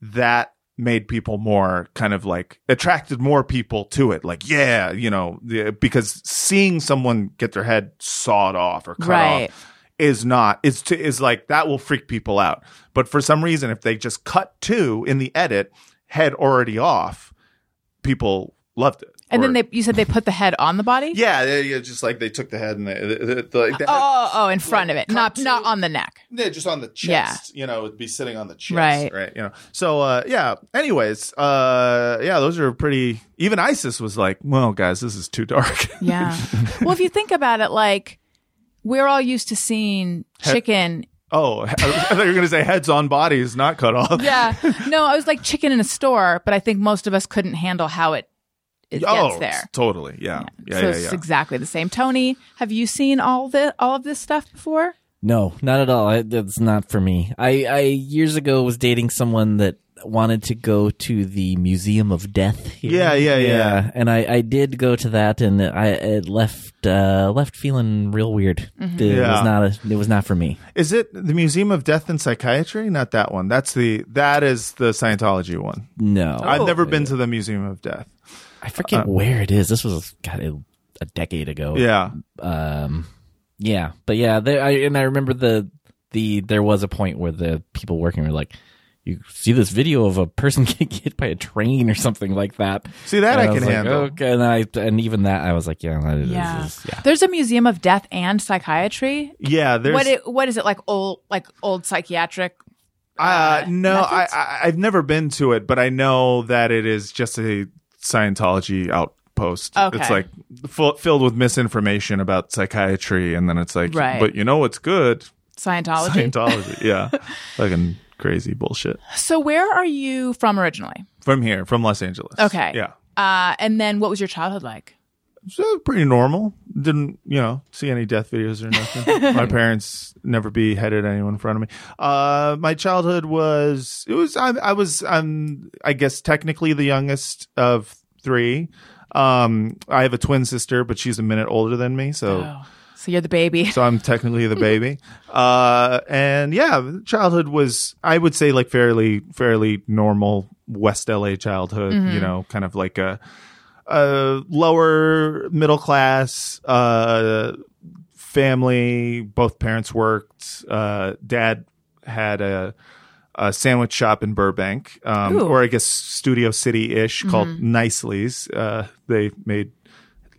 that made people more kind of like attracted more people to it. Like, yeah, you know, the, because seeing someone get their head sawed off or cut Right. off is not is to, is like that will freak people out. But for some reason, if they just cut to in the edit, head already off, people loved it. And Or- then they, you said they put the head on the body. yeah, they, just like they took the head and they, the, the, the, like the Oh, head- oh, oh, in front of it, not to- not on the neck. yeah, just on the chest. Yeah. You know, it'd be sitting on the chest, Right. Right. You know. So, uh, yeah. Anyways, uh, yeah, those are pretty. Even ISIS was like, "Well, guys, this is too dark." Yeah. well, if you think about it, like we're all used to seeing chicken. oh, I thought you were going to say heads on bodies, not cut off. Yeah. No, I was like chicken in a store, but I think most of us couldn't handle how it it oh, gets there. totally. Yeah. Yeah. so Yeah. it's yeah. exactly the same. Tony, have you seen all the all of this stuff before? No, not at all. I, that's not for me. I, I years ago was dating someone that wanted to go to the Museum of Death. here. Yeah, yeah, yeah. And I, I did go to that, and I it left uh, left feeling real weird. Mm-hmm. It Yeah. was not a, it was not for me. Is it the Museum of Death and Psychiatry? Not that one. That's the that is the Scientology one. No, I've never been to the Museum of Death. I forget where it is. This was God, a, a decade ago. Yeah. um yeah but yeah there I, and i remember the the there was a point where the people working were like you see this video of a person getting hit by a train or something like that See, that And I was can like, handle. okay and i and even that i was like yeah that is- Yeah. is- yeah There's a museum of death and psychiatry. Yeah. There's What it, what is it like old like old psychiatric? Uh, no, I. I I've never been to it, but I know that it is just a Scientology outpost. Okay. It's like full, filled with misinformation about psychiatry, and then it's like, Right. but you know what's good? Scientology. Scientology, yeah, fucking crazy bullshit. So where are you from originally? From here, from Los Angeles. Okay. yeah, Uh, and then what was your childhood like? So pretty normal. Didn't you know see any death videos or nothing. my parents never beheaded anyone in front of me. Uh, my childhood was it was I, I was I'm I guess technically the youngest of three. Um, I have a twin sister, but she's a minute older than me, so. Oh, so you're the baby. So I'm technically the baby. Uh, and yeah, childhood was, I would say like fairly, fairly normal West LA childhood, you know, kind of like a, a lower middle class, uh, family. Both parents worked. Uh, dad had a, a sandwich shop in Burbank, um, or I guess Studio City ish called Nicely's. Uh, they made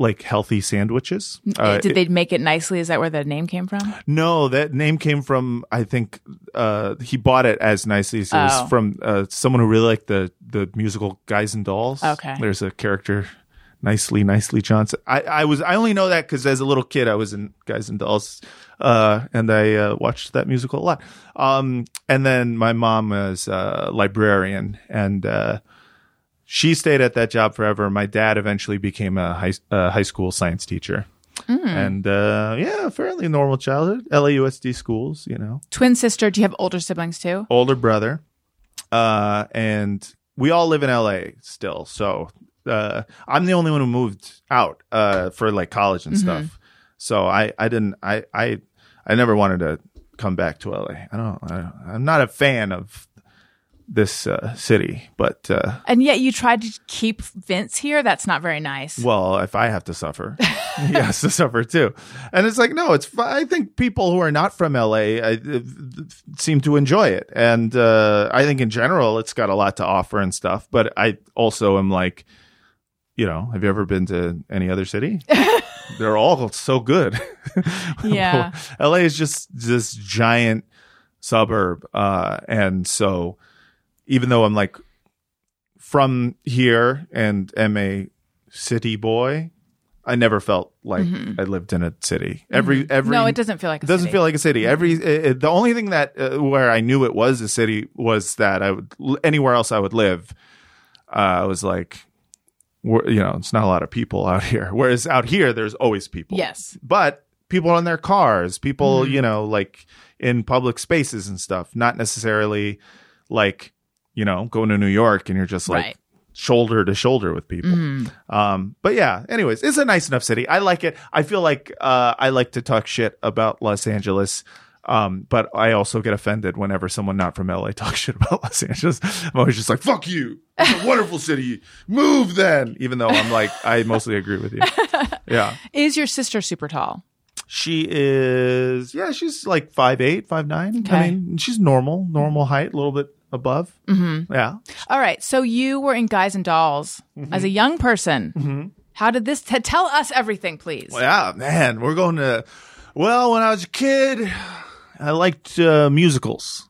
like healthy sandwiches. Uh, Did they make it nicely? Is that where the name came from? no, that name came from I think uh, he bought it as nicely it Oh. was from uh, someone who really liked the the musical Guys and Dolls. Okay. there's a character. Nicely, nicely Johnson. I, I was I only know that because as a little kid I was in Guys and Dolls, uh, and I uh, watched that musical a lot. Um, and then my mom was a librarian, and uh, she stayed at that job forever. My dad eventually became a high uh, high school science teacher, and uh, yeah, fairly normal childhood. LAUSD schools, you know, Twin sister. Do you have older siblings too? older brother, uh, and we all live in LA still. So uh, I'm the only one who moved out uh, for like college and stuff. So I I didn't I I I never wanted to come back to LA. I don't. I, I'm not a fan of this uh, city, but uh, And yet you tried to keep Vince here. That's not very nice. well, if I have to suffer, he has to suffer too. And it's like, no, it's. I think people who are not from LA I, uh, seem to enjoy it, and uh, I think in general it's got a lot to offer and stuff. But I also am like, you know, have you ever been to any other city? They're all so good. Yeah. LA is just this giant suburb, uh, and so even though I'm like from here and am a city boy, I never felt like I lived in a city. Every every Mm-hmm. no, it doesn't feel like a city. it doesn't city. feel like a city. Every it, it- the only thing that uh, where I knew it was a city was that I would anywhere else I would live. Uh, I was like, you know, it's not a lot of people out here. Whereas out here, there's always people. Yes. but people in their cars, people you know, like in public spaces and stuff. Not necessarily like you know going to New York and you're just like Right. shoulder to shoulder with people. Um, but yeah, anyways, it's a nice enough city. I like it. I feel like uh, I like to talk shit about Los Angeles. Um, but I also get offended whenever someone not from LA talks shit about Los Angeles. I'm always just like, fuck you. It's a wonderful city. Move then. Even though I'm like, I mostly agree with you. Yeah. Is your sister super tall? She is, yeah, she's like five eight, five nine. Okay. I mean, she's normal, normal height, a little bit above. Mm-hmm. Yeah. All right. So you were in Guys and Dolls Mm-hmm. as a young person. How did this t- tell us everything, please? Yeah, man, we're going to. Well, when I was a kid, I liked uh, musicals.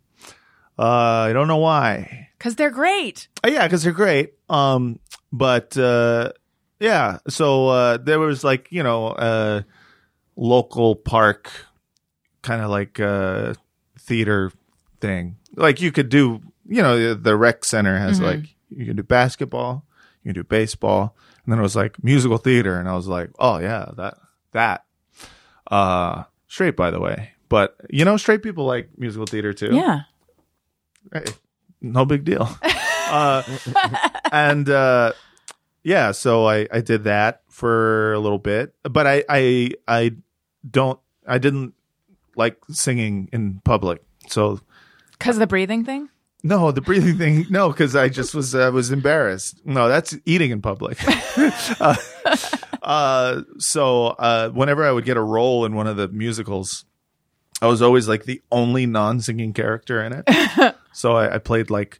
Uh, I don't know why. Because they're great. Uh, yeah, because they're great. Um, but uh, yeah, so uh, there was like you know a local park, kind of like uh, theater thing. Like you could do, you know, the rec center has like you can do basketball, you can do baseball, and then it was like musical theater, and I was like, oh yeah, that that. Uh, straight by the way, but you know, straight people like musical theater too. Yeah. Hey, no big deal. uh, and uh, yeah, so I, I did that for a little bit, but I, I I don't I didn't like singing in public. So Because of the breathing thing? no, the breathing thing. No, because I just was I was embarrassed. No, that's eating in public. uh, uh, so uh, whenever I would get a role in one of the musicals, I was always like the only non-singing character in it. so I, I played like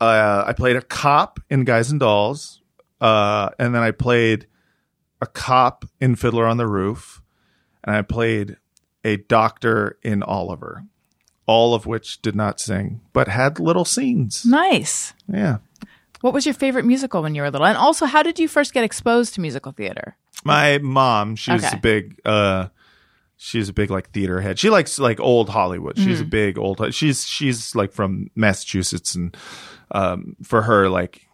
uh, I played a cop in Guys and Dolls, uh, and then I played a cop in Fiddler on the Roof, and I played a doctor in Oliver. All of which did not sing, but had little scenes. Nice. Yeah. What was your favorite musical when you were little? And also, how did you first get exposed to musical theater? My mom, she's Okay. a big uh she's a big like theater head. She likes like old Hollywood. She's Mm-hmm. a big old she's she's like from Massachusetts and um for her like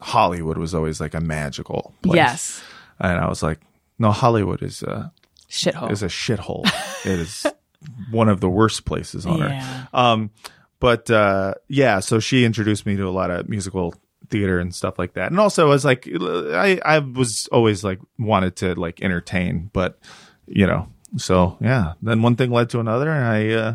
Hollywood was always like a magical place. Yes. And I was like, no, Hollywood is a Shithole. is a shithole. it is one of the worst places on Yeah. earth. Um but uh yeah, so she introduced me to a lot of musical theater and stuff like that. And also I was like I I was always like wanted to like entertain, but you know, so yeah. Then one thing led to another and I uh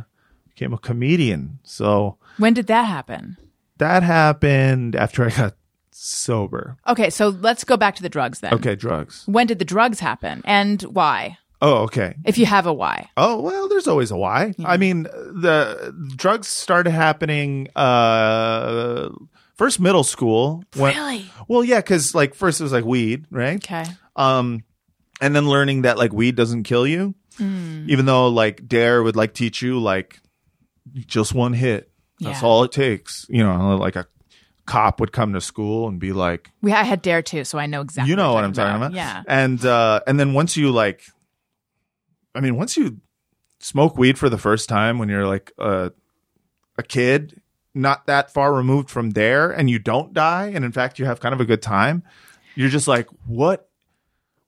became a comedian. So when did that happen? that happened after I got sober. Okay, so let's go back to the drugs then. Okay, drugs. When did the drugs happen and why? Oh, okay. If you have a why. Oh well, there's always a why. I mean, the drugs started happening uh first middle school. When, Really? Well, yeah, because like first it was like weed, right? Okay. Um, and then learning that like weed doesn't kill you, even though like Dare would like teach you like just one hit. That's Yeah. all it takes. You know, like a cop would come to school and be like, We I had Dare too, so I know exactly. you know what I'm talking about. Yeah. And uh and then once you like I mean, once you smoke weed for the first time when you're like a a kid, not that far removed from there, and you don't die, and in fact you have kind of a good time, you're just like, what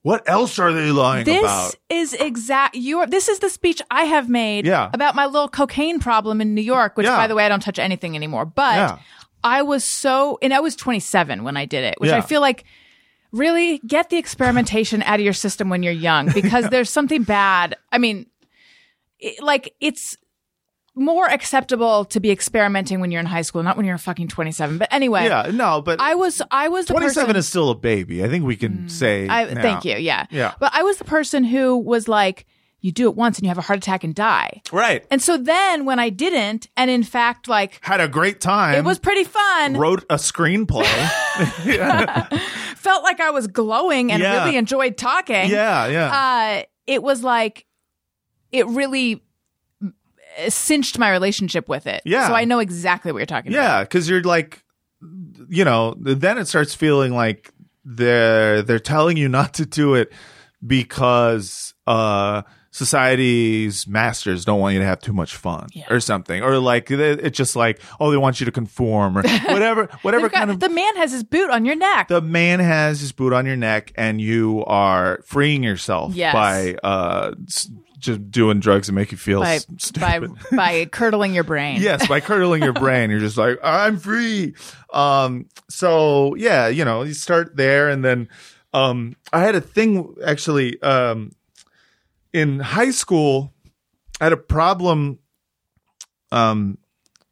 what else are they lying This about? This is exact. You are. This is the speech I have made Yeah. about my little cocaine problem in New York. Which, Yeah. by the way, I don't touch anything anymore. But Yeah. I was so, and I was 27 when I did it, which. I feel like really get the experimentation out of your system when you're young because there's something bad. I mean, it, like it's more acceptable to be experimenting when you're in high school, not when you're fucking 27. But anyway, Yeah, no, but I was, I was 27 person, is still a baby. I think we can say. I thank you. Yeah. Yeah. But I was the person who was like, you do it once and you have a heart attack and die. Right. And so then when I didn't, and in fact, like Had a great time. it was pretty fun, wrote a screenplay. felt like I was glowing and Yeah. really enjoyed talking. yeah, yeah. Uh, it was like, it really mm, cinched my relationship with it. Yeah. So I know exactly what you're talking about. Yeah, because you're like, you know, then it starts feeling like they're they're telling you not to do it because uh society's masters don't want you to have too much fun or something or like it's just like oh they want you to conform or whatever whatever got- kind of the man has his boot on your neck. the man has his boot on your neck and you are freeing yourself Yes. by uh just doing drugs that make you feel by, s- by stupid. by curdling your brain. yes by curdling your brain. You're just like i'm free. Um so yeah you know you start there and then um i had a thing actually um in high school i had a problem um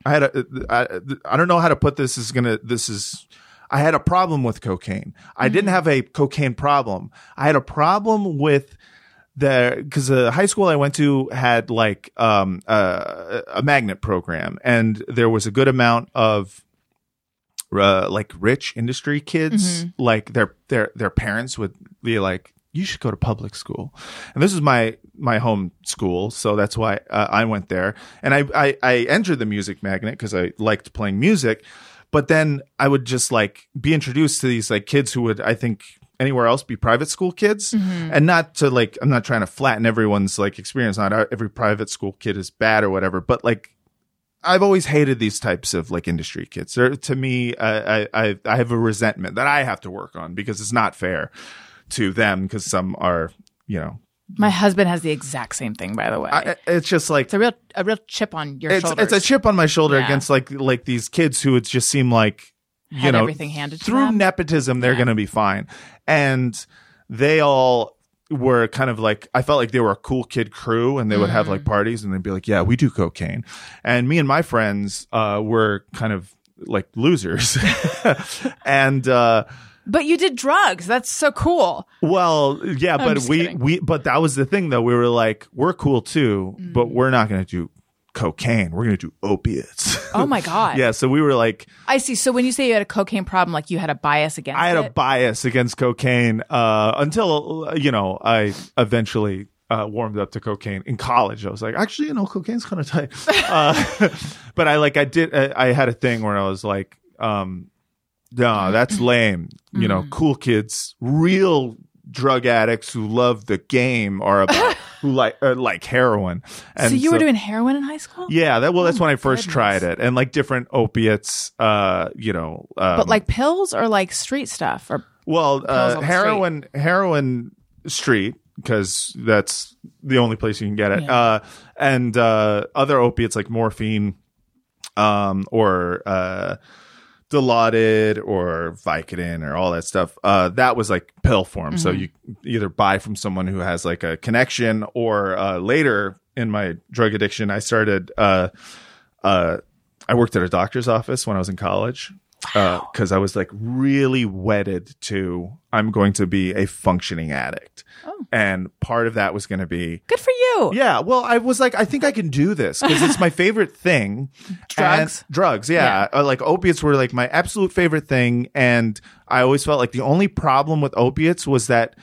i had a i, I don't know how to put this this is gonna this is i had a problem with cocaine. I didn't have a cocaine problem. I had a problem with the because the high school I went to had like um uh, a magnet program, and there was a good amount of uh, like rich industry kids. Like their their their parents would be like, "You should go to public school," and this is my my home school, so that's why uh, I went there. And I I, I entered the music magnet because I liked playing music, but then I would just like be introduced to these like kids who would I think anywhere else be private school kids mm-hmm. and not to like i'm not trying to flatten everyone's like experience not every private school kid is bad or whatever but like i've always hated these types of like industry kids They're, to me I, I i have a resentment that i have to work on because it's not fair to them because some are you know My husband has the exact same thing, by the way. I, it's just like it's a real a real chip on your it's shoulders. it's a chip on my shoulder Yeah. against like like these kids who would just seem like you know everything handed to through them. nepotism they're going to be fine and they all were kind of like I felt like they were a cool kid crew and they would have like parties and they'd be like yeah we do cocaine and me and my friends uh were kind of like losers and uh But you did drugs. That's so cool. well, yeah, but we kidding. we but that was the thing though. We were like, we're cool too, Mm. but we're not going to do cocaine. We're going to do opiates. Oh my god. yeah, so we were like, I see. So when you say you had a cocaine problem, like you had a bias against I had it. a bias against cocaine uh, until uh, you know I eventually uh, warmed up to cocaine in college. I was like, actually, you know, cocaine's kind of tight. uh, but I like I did I, I had a thing where I was like, um, no, that's lame. You know, Mm. cool kids, real drug addicts who love the game are about who like uh, like heroin. And so you were doing heroin in high school? yeah, that well, that's Oh when I first goodness. tried it, and like different opiates, uh, you know, um, But like pills or like street stuff or well, uh, heroin, heroin street, because that's the only place you can get it. Yeah. Uh, and uh, other opiates like morphine, um, or uh, Dilaudid or Vicodin or all that stuff. Uh, that was like pill form. So Mm-hmm. you either buy from someone who has like a connection, or uh, later in my drug addiction, I started. Uh, uh, I worked at a doctor's office when I was in college because I was like really wedded to I'm going to be a functioning addict, Oh. and part of that was going to be good for you. yeah. Well, I was like, I think I can do this because it's my favorite thing. Drugs? And- drugs. Yeah. Uh, like opiates were like my absolute favorite thing. And I always felt like the only problem with opiates was that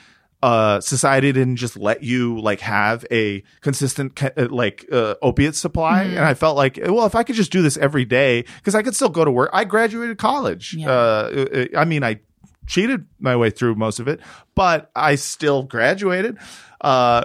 uh, society didn't just let you like have a consistent uh, like uh, opiate supply, and I felt like, well, if I could just do this every day, because I could still go to work. I graduated college. Yeah. Uh, uh, I mean, I cheated my way through most of it, but I still graduated. Uh,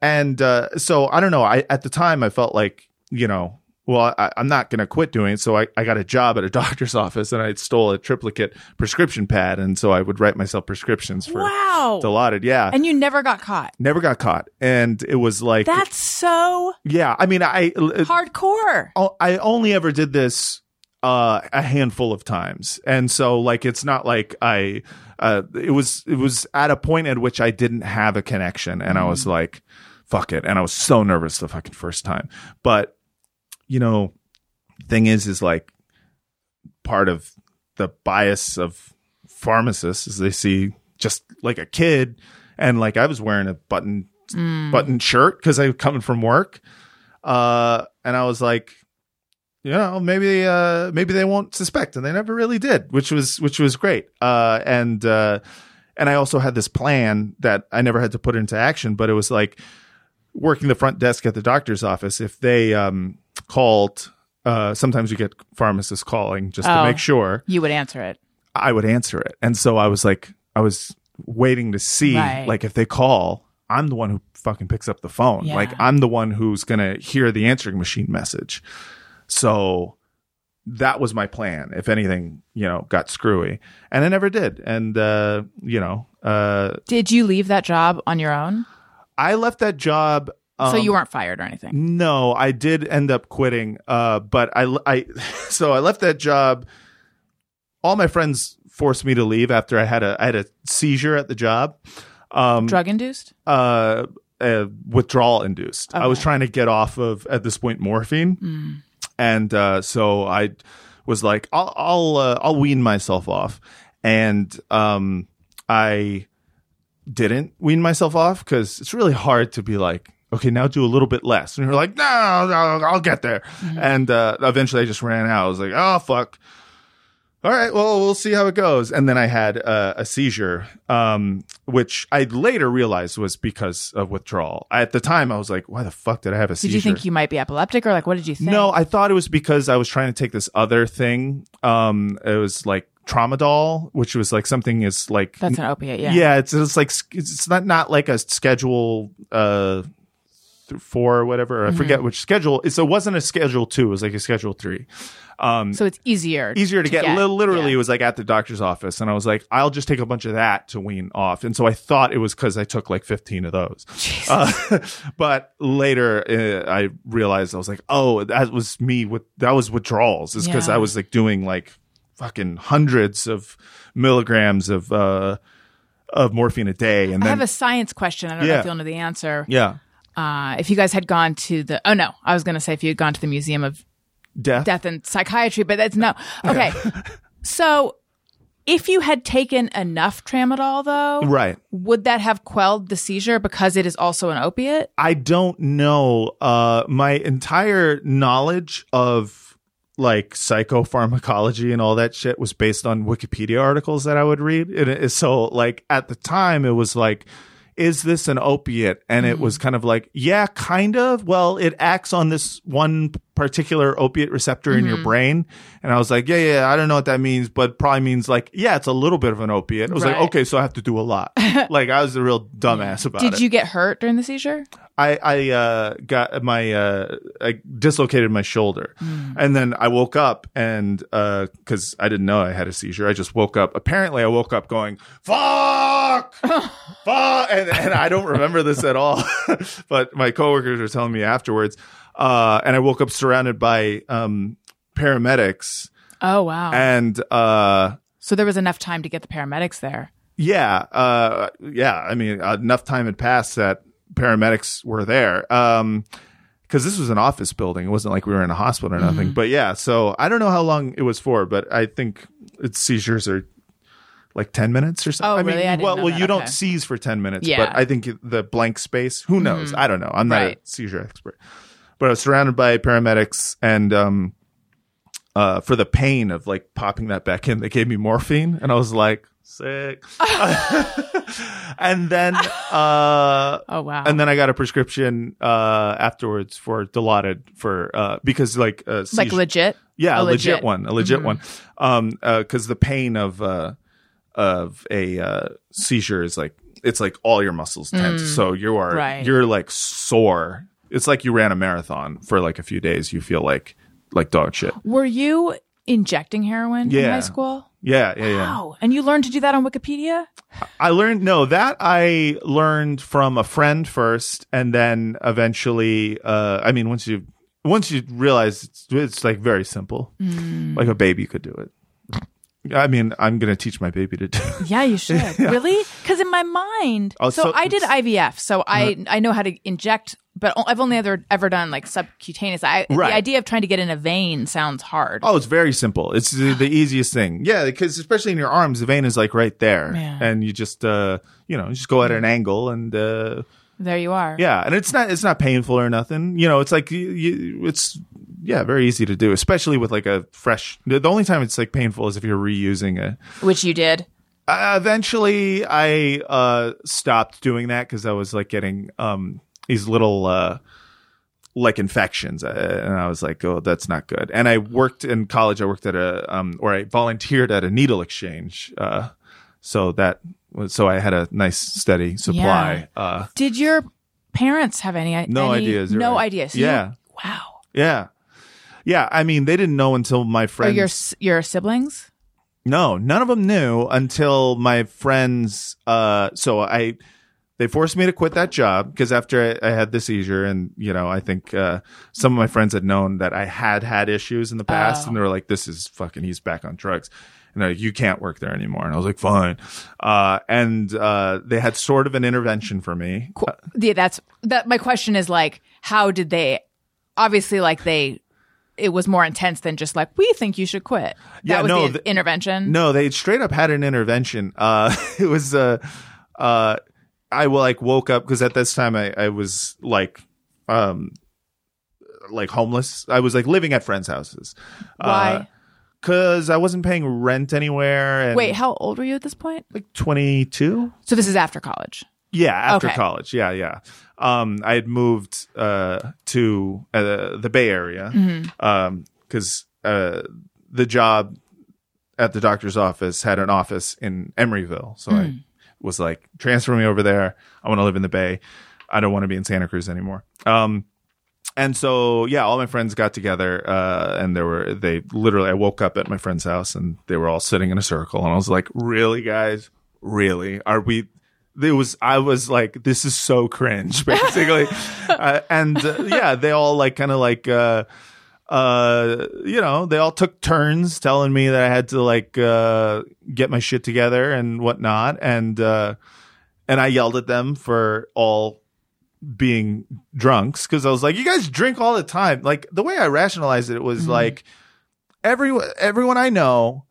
and uh, so I don't know. I at the time I felt like you know. Well, I, I'm not going to quit doing it. So I, I got a job at a doctor's office and I stole a triplicate prescription pad. And so I would write myself prescriptions for Wow. Dilaudid. Yeah. And you never got caught. Never got caught. And it was like, That's so yeah, I mean, I, hardcore. Oh, I only ever did this uh, a handful of times, and so like it's not like I. Uh, it was it was at a point at which I didn't have a connection, and I was like, "Fuck it," and I was so nervous the fucking first time. But you know, thing is, is like part of the bias of pharmacists is they see just like a kid, and like I was wearing a button button shirt because I was coming from work uh, and I was like, you know, maybe uh, maybe they won't suspect, and they never really did, which was which was great. Uh, and uh, and I also had this plan that I never had to put into action, but it was like working the front desk at the doctor's office. If they um, called, uh, sometimes you get pharmacists calling just to Oh. make sure. You would answer it. I would answer it. And so I was like, I was waiting to see, Right. like, if they call, I'm the one who fucking picks up the phone. Yeah. Like, I'm the one who's to hear the answering machine message. So that was my plan. If anything, you know, got screwy. And I never did. And, uh, you know, uh, Did you leave that job on your own? I left that job. Um, so you weren't fired or anything. No, I did end up quitting. Uh, but I, I, so I left that job. All my friends forced me to leave after I had a, I had a seizure at the job. Um, Drug induced? uh, uh, withdrawal induced. I was trying to get off of at this point morphine, and uh, so I was like, I'll I'll uh, I'll wean myself off, and um, I didn't wean myself off because it's really hard to be like. Okay, now do a little bit less. And you're like, no, no, I'll get there. And uh, eventually I just ran out. I was like, oh, fuck all right, well, we'll see how it goes. And then I had uh, a seizure, um, which I later realized was because of withdrawal. At the time, I was like, why the fuck did I have a seizure? Did you think you might be epileptic or like what did you think? no, I thought it was because I was trying to take this other thing. Um, it was like tramadol, which was like something is like That's an opiate, yeah. yeah, it's it's like it's not not like a schedule uh th- four or whatever. I forget Mm-hmm. which schedule. So it wasn't a schedule two. It was like a schedule three. So it's easier. Easier to, get. Li- Literally, Yeah. it was like at the doctor's office, and I was like, I'll just take a bunch of that to wean off. And so I thought it was because I took like fifteen of those. Uh, but later, uh, I realized I was like, oh, that was me with that was withdrawals. Is because Yeah. I was like doing like fucking hundreds of milligrams of uh of morphine a day, and I then have a science question. I don't know Yeah. if you'll know the answer. yeah, Uh, if you guys had gone to the, oh no, I was going to say if you had gone to the Museum of death. Death and Psychiatry, but that's no. Okay. so if you had taken enough tramadol though, Right. would that have quelled the seizure because it is also an opiate? I don't know. Uh, my entire knowledge of like psychopharmacology and all that shit was based on Wikipedia articles that I would read. And it, so, like at the time, it was like, is this an opiate? And it was mm-hmm. kind of like, yeah, kind of. Well, it acts on this one particular opiate receptor in your mm-hmm. brain. And I was like, yeah, yeah, I don't know what that means, but probably means like, yeah, it's a little bit of an opiate. I was like, okay, so I have to do a lot. like I was a real dumbass about it. Did you get hurt during the seizure? I I uh, got my uh, I dislocated my shoulder, and then I woke up and because I didn't know I had a seizure, I just woke up. Apparently, I woke up going "fuck, fuck," and, and I don't remember this at all. but my coworkers were telling me afterwards, uh, and I woke up surrounded by um, paramedics, Oh wow. and uh, so there was enough time to get the paramedics there. yeah, uh, yeah. I mean, enough time had passed that paramedics were there. Um, because this was an office building. It wasn't like we were in a hospital or nothing. But yeah, so I don't know how long it was for, but I think its seizures are like 10 minutes or something. Oh, I mean? I well, well, that. you don't seize for 10 minutes, Yeah. but I think the blank space, who knows? I don't know. I'm not Right. a seizure expert. But I was surrounded by paramedics and um uh for the pain of like popping that back in, they gave me morphine and I was like, sick. and then, uh, Oh wow. and then I got a prescription uh afterwards for Dilaudid for uh because like uh like legit. yeah a legit, legit. Mm-hmm. one a legit one um uh because the pain of uh of a uh seizure is like it's like all your muscles tense so you are Mm. Right. you're like sore it's like you ran a marathon for like a few days you feel like like dog shit Were you injecting heroin in high school? yeah yeah yeah Wow. And you learned to do that on Wikipedia? I learned no that I learned from a friend first, and then eventually, uh, I mean, once you once you realize it's, it's like very simple, Mm. like a baby could do it. I mean, I'm gonna teach my baby to do. it. Yeah, you should. Really? Because in my mind, Oh, so, so- I did IVF, so I I know how to inject, but I've only ever ever done like subcutaneous. I, Right. The idea of trying to get in a vein sounds hard. Oh, it's very simple. It's the, the easiest thing. Yeah, because especially in your arms, the vein is like right there, Yeah. and you just uh, you know, you just go at an angle and. uh There you are. Yeah, and it's not it's not painful or nothing. You know, it's like you, you, it's yeah, very easy to do, especially with like a fresh. The the only time it's like painful is if you're reusing it. Which you did. Uh, eventually, I uh stopped doing that because I was like getting um these little uh like infections, uh, and I was like, oh, that's not good. And I worked in college. I worked at a um or I volunteered at a needle exchange. Uh, so that was so I had a nice steady supply. Uh, Did your parents have any? No any, ideas, No right. idea. So Yeah. wow. Yeah. Yeah. I mean, they didn't know until my Or friends. your your siblings? no, none of them knew until my friends. Uh, so I, they forced me to quit that job because after I, I had the seizure, and you know, I think uh, some of my friends had known that I had had issues in the past, Oh. and they were like, "This is fucking. He's back on drugs." Like, you can't work there anymore. And I was like, fine. Uh, and, uh, they had sort of an intervention for me. Cool. Yeah, that's that. My question is like, how did they? Obviously, like they, it was more intense than just like we think you should quit. That Yeah, was no, the intervention. No, they straight up had an intervention. Uh, it was, uh, uh, I like woke up because at this time I, I was like, um, like homeless. I was like living at friends' houses. Why? Because I wasn't paying rent anywhere. And Wait, how old were you at this point? like 22? So this is after college. Yeah, after Okay. college. Yeah, yeah. Um, I had moved uh, to uh, the Bay Area because uh, the job at the doctor's office had an office in Emeryville. So I was like, transfer me over there. I want to live in the Bay. I don't want to be in Santa Cruz anymore. Um, and so yeah, all my friends got together, uh, and there were they literally. I woke up at my friend's house, and they were all sitting in a circle, and I was like, "Really, guys? Really? Are we?" It was. I was like, "This is so cringe," basically, uh, and uh, yeah, they all like kind of like. Uh, uh you know they all took turns telling me that i had to like uh get my shit together and whatnot and uh and i yelled at them for all being drunks because I was like, you guys drink all the time. Like the way I rationalized it it was mm-hmm. like everyone everyone I know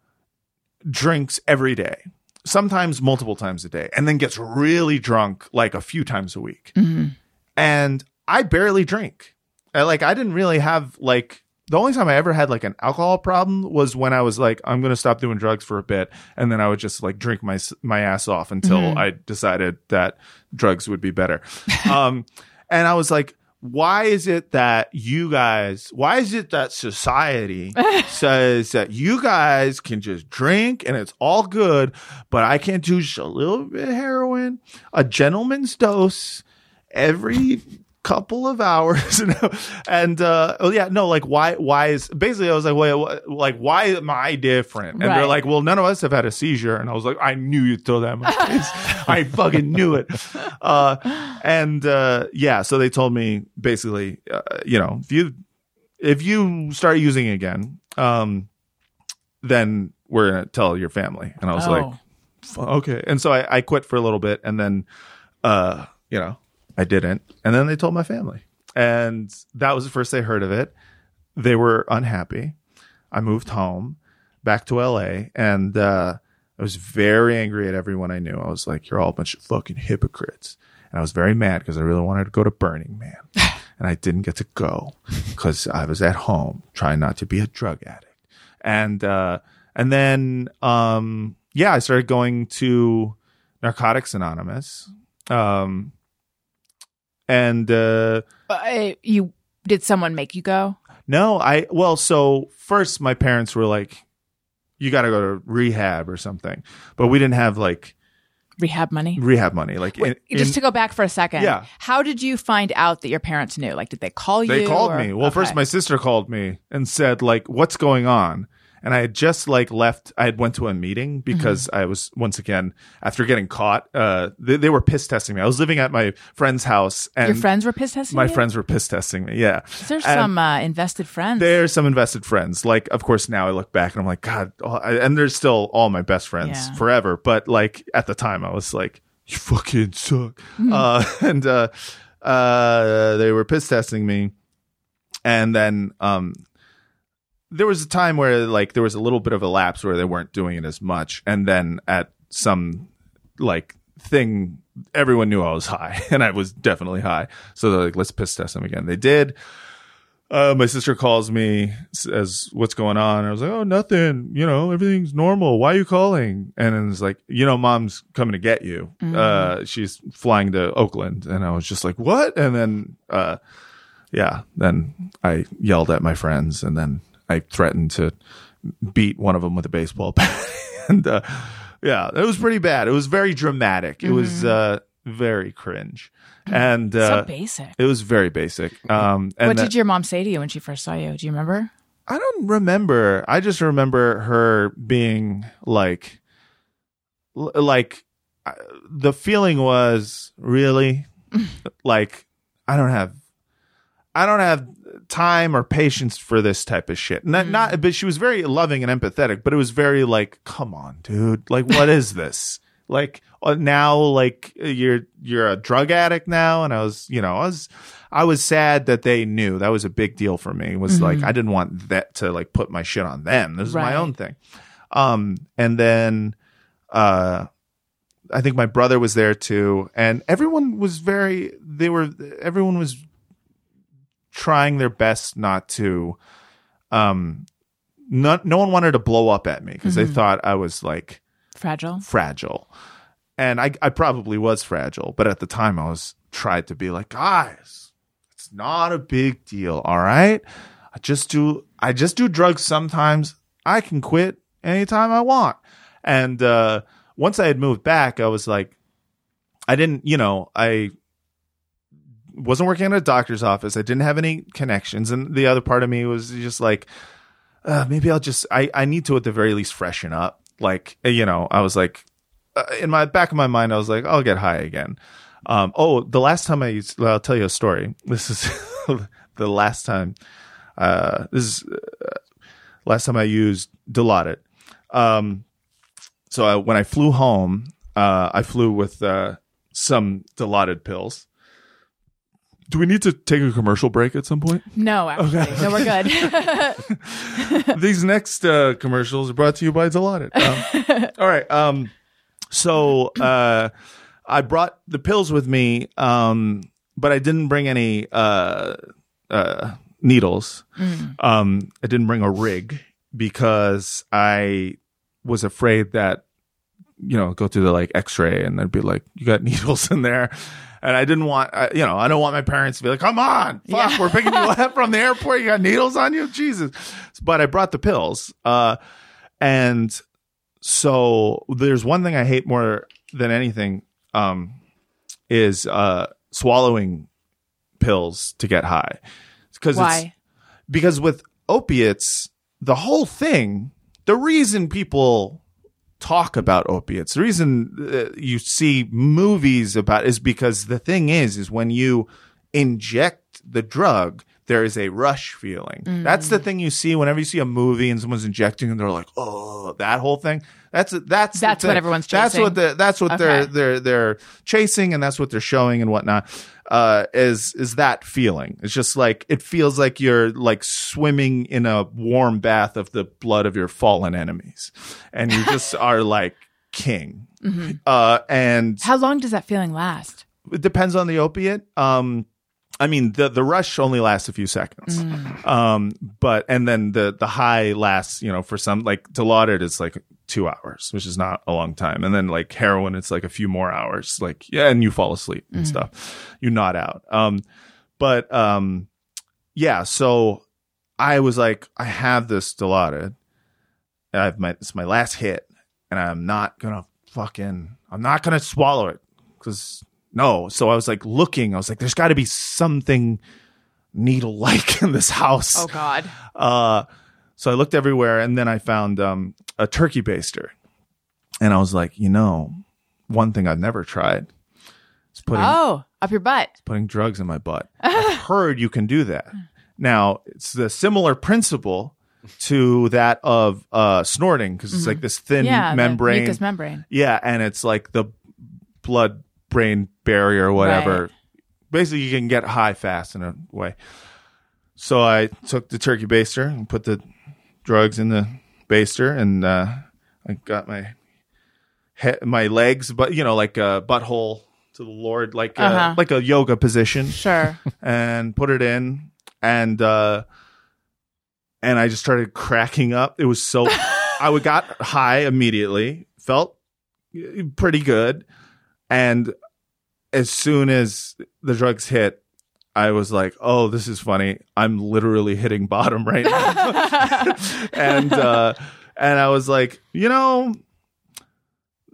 drinks every day, sometimes multiple times a day, and then gets really drunk like a few times a week. Mm-hmm. And I barely drink. I, like I didn't really have like the only time I ever had like an alcohol problem was when I was like, I'm gonna stop doing drugs for a bit, and then I would just like drink my my ass off until I decided that drugs would be better. um, and I was like, why is it that you guys? Why is it that society says that you guys can just drink and it's all good, but I can't do just a little bit of heroin, a gentleman's dose every couple of hours and uh oh yeah no like why why is basically i was like wait what, like why am i different? And they're like well none of us have had a seizure. And i was like i knew you'd throw that in my face. I fucking knew it. Uh and uh yeah so they told me basically uh, you know if you if you start using it again um then we're gonna tell your family. And i was like Oh. "F- okay. And so I, I quit for a little bit and then uh you know i didn't. And then they told my family. And that was the first they heard of it. They were unhappy. I moved home back to la and uh i was very angry at everyone i knew. I was like you're all a bunch of fucking hypocrites. And i was very mad because i really wanted to go to burning man. And i didn't get to go because i was at home trying not to be a drug addict. And uh and then um yeah, I started going to Narcotics Anonymous. Um, and uh, Uh, you did someone make you go? no, I well, so first my parents were like, "You got to go to rehab or something," but we didn't have like Rehab money? rehab money. Like, in, Just in- to go back for a second. Yeah. How did you find out that your parents knew? Like, did they call you? they called or- me. Well, first my sister called me and said like, "What's going on?" And I had just like left. I had went to a meeting because Mm-hmm. I was once again after getting caught. Uh, they, they were piss testing me. I was living at my friend's house, and Your friends were piss testing my you? friends were piss testing me. Yeah, There's And- some uh, invested friends. There's some invested friends. Like, of course, now I look back and I'm like, God, I- and there's still all my best friends Yeah. forever. But like at the time, I was like, you fucking suck. Mm-hmm. Uh, and uh, uh, they were piss testing me, and then um, there was a time where like there was a little bit of a lapse where they weren't doing it as much, and then at some like thing everyone knew I was high and I was definitely high. So they're like, let's piss test them again. They did. Uh, my sister calls me, says, what's going on? I was like, oh, nothing. You know, everything's normal. Why are you calling? And then it's like, you know, mom's coming to get you. Uh, she's flying to Oakland. And I was just like, what? And then, uh, yeah, then I yelled at my friends and then I threatened to beat one of them with a baseball bat. and, uh, yeah, it was pretty bad. It was very dramatic. It was, uh, very cringe. And, uh, so basic. it was very basic. Um, and what that- did your mom say to you when she first saw you? Do you remember? I don't remember. I just remember her being like, like, uh, the feeling was really like, I don't have, I don't have time or patience for this type of shit. Not, not, but she was very loving and empathetic, but it was very like, come on, dude. Like, what is this? Like uh, now, like you're you're a drug addict now, and I was, you know, I was, I was sad that they knew that was a big deal for me. It was like I didn't want that to like put my shit on them. This is my own thing. Um, and then, uh, I think my brother was there too, and everyone was very. They were. Everyone was trying their best not to. Um, not no one wanted to blow up at me because they thought I was like Fragile. fragile. And I, I probably was fragile, but at the time I was tried to be like, guys, it's not a big deal. All right. I just do, I just do drugs sometimes. I can quit anytime I want. And, uh, once I had moved back, I was like, I didn't, you know, I wasn't working at a doctor's office. I didn't have any connections. And the other part of me was just like, uh, maybe I'll just, I, I need to at the very least freshen up. Like, uh, you know, I was like, uh, in my back of my mind, I was like, I'll get high again. Um, oh, the last time I used, I'll tell you a story. This is the last time, uh, this is, uh, last time I used Dilaudid. Um, so I, when I flew home, uh, I flew with, some Dilaudid pills. Do we need to take a commercial break at some point? No, actually. No, we're good. These next uh, commercials are brought to you by Dilaudid. Um, all right. Um, so uh, I brought the pills with me, um, but I didn't bring any uh, uh, needles. Um, I didn't bring a rig because I was afraid that you know go through the like X-ray and they'd be like, "You got needles in there." And I didn't want, I, you know, I don't want my parents to be like, "Come on, fuck, Yeah. we're picking you up from the airport. You got needles on you, Jesus." But I brought the pills, uh, and so there's one thing I hate more than anything, um, is uh, swallowing pills to get high. Because it's, Why? because with opiates, the whole thing, the reason people talk about opiates, the reason uh, you see movies about is because the thing is, is when you inject the drug, there is a rush feeling. That's the thing you see whenever you see a movie and someone's injecting and they're like, oh, that whole thing. That's that's That's what everyone's That's what the that's what they're they're they're chasing and that's what they're showing and whatnot uh is is that feeling it's just like it feels like you're like swimming in a warm bath of the blood of your fallen enemies and you just are like king Mm-hmm. uh and How long does that feeling last? it depends on the opiate. Um, I mean, the the rush only lasts a few seconds. Um, but and then the the high lasts, you know, for some like Dilaudid is like two hours, which is not a long time. And then like heroin, it's like a few more hours. Like yeah, and you fall asleep and stuff. You nod out. Um, but um, yeah. So I was like, I have this Dilaudid. and I've my it's my last hit, and I'm not gonna fucking I'm not gonna swallow it because no. So I was like looking. I was like, there's got to be something needle like in this house. Oh God. Uh, so I looked everywhere, and then I found um, a turkey baster, and I was like, you know, one thing I've never tried is putting Oh, up your butt. putting drugs in my butt. I've heard you can do that. Now it's the similar principle to that of uh, snorting because it's like this thin Mm-hmm. Yeah. the membrane. mucous membrane. Yeah, and it's like the blood brain barrier or whatever. Right. Basically, you can get high fast in a way. So I took the turkey baster and put the drugs in the baster, and uh, I got my he- my legs, but you know, like a butthole to the Lord, like uh Uh-huh. like a yoga position, Sure. and put it in, and uh, and I just started cracking up. It was so I would got high immediately, felt pretty good, and as soon as the drugs hit, I was like, "Oh, this is funny. I'm literally hitting bottom right now," and uh, and I was like, you know.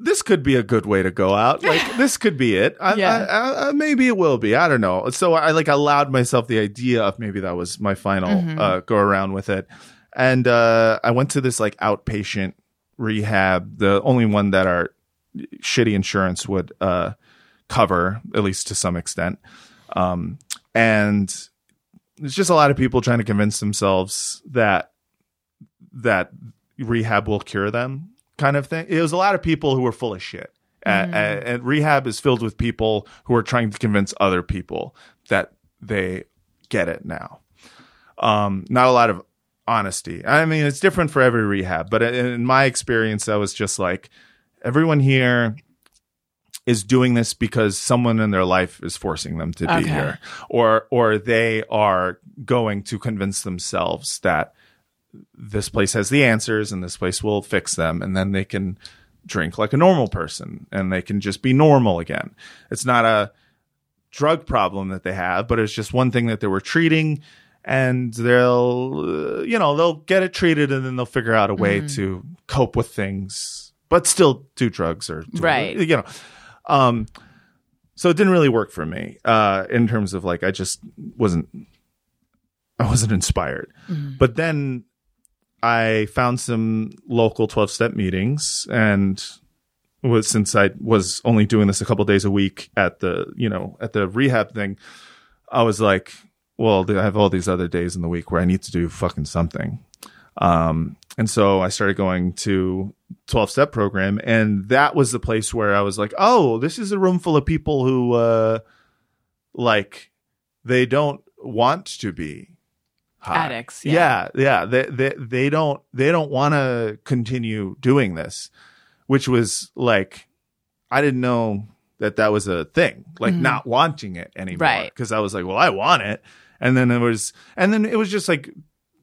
This could be a good way to go out. Like this could be it. I, Yeah. I, I, I- maybe it will be. I don't know. So I like allowed myself the idea of maybe that was my final Mm-hmm. uh, go around with it, and uh, I went to this like outpatient rehab, the only one that our shitty insurance would uh, cover, at least to some extent. Um, and it's just a lot of people trying to convince themselves that that rehab will cure them, kind of thing. It was a lot of people who were full of shit. A- a- and rehab is filled with people who are trying to convince other people that they get it now. Um, not a lot of honesty. I mean, it's different for every rehab, but in in my experience, I was just like, everyone here is doing this because someone in their life is forcing them to be Okay. here, or or they are going to convince themselves that this place has the answers and this place will fix them, and then they can drink like a normal person and they can just be normal again. It's not a drug problem that they have, but it's just one thing that they were treating and they'll you know, they'll get it treated and then they'll figure out a way mm-hmm. to cope with things but still do drugs or do- Right. you know. Um so it didn't really work for me uh in terms of like I just wasn't I wasn't inspired. But then I found some local 12 step meetings and was since I was only doing this a couple days a week at the, you know, at the rehab thing, I was like, well, I have all these other days in the week where I need to do fucking something. Um, and so I started going to 12 step program and that was the place where I was like, oh, this is a room full of people who, uh, like they don't want to be high. Addicts, yeah. Yeah. Yeah. They, they, they don't, they don't want to continue doing this, which was like, I didn't know that that was a thing, like not wanting it anymore. Right. Cause I was like, well, I want it. And then it was, and then it was just like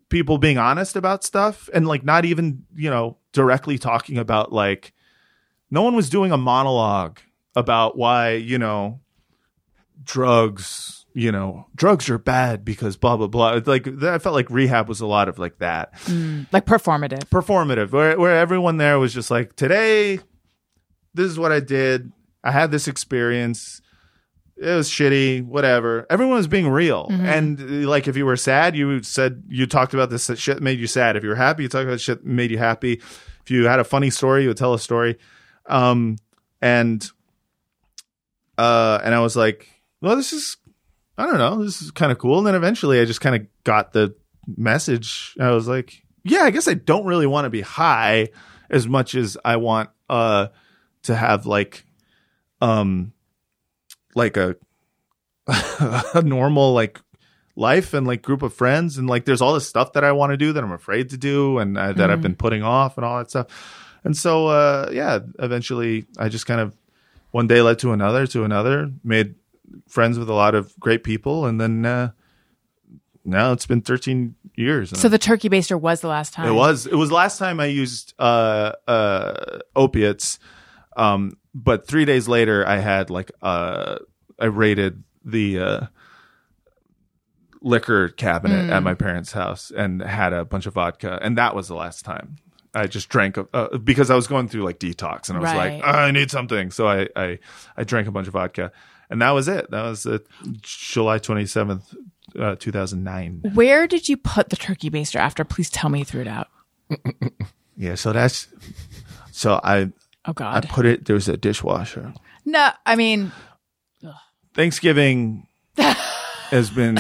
people being honest about stuff and like not even, you know, directly talking about like, no one was doing a monologue about why, you know, drugs, you know, drugs are bad because blah blah blah. Like I felt like rehab was a lot of like that mm, Like performative. performative, where where everyone there was just like, today, this is what I did. I had this experience. It was shitty, whatever. Everyone was being real, and uh, like if you were sad, you said you talked about this shit made you sad. If you were happy, you talked about shit made you happy. If you had a funny story, you would tell a story. Um, and uh, and I was like, well, this is, I don't know, this is kind of cool. And then eventually, I just kind of got the message. I was like, yeah, I guess I don't really want to be high as much as I want uh to have like um like a a normal like life and like group of friends and like there's all this stuff that I want to do that I'm afraid to do and uh, that I've been putting off and all that stuff. And so uh yeah, eventually I just kind of one day led to another to another, made friends with a lot of great people and then uh now it's been 13 years. So the turkey baster was the last time. It was. It was last time I used uh, uh, opiates. Um, but three days later, I had like uh, I raided the uh, liquor cabinet at my parents' house and had a bunch of vodka, and that was the last time. I just drank uh, because I was going through like detox, and I was Right. like, I need something, so I, I I drank a bunch of vodka, and that was it. That was uh, July twenty seventh, uh, two thousand nine. Where did you put the turkey baster after? Please tell me you threw it out. Yeah, so that's so I Oh God! I put it. There was a dishwasher. no, I mean, Thanksgiving has been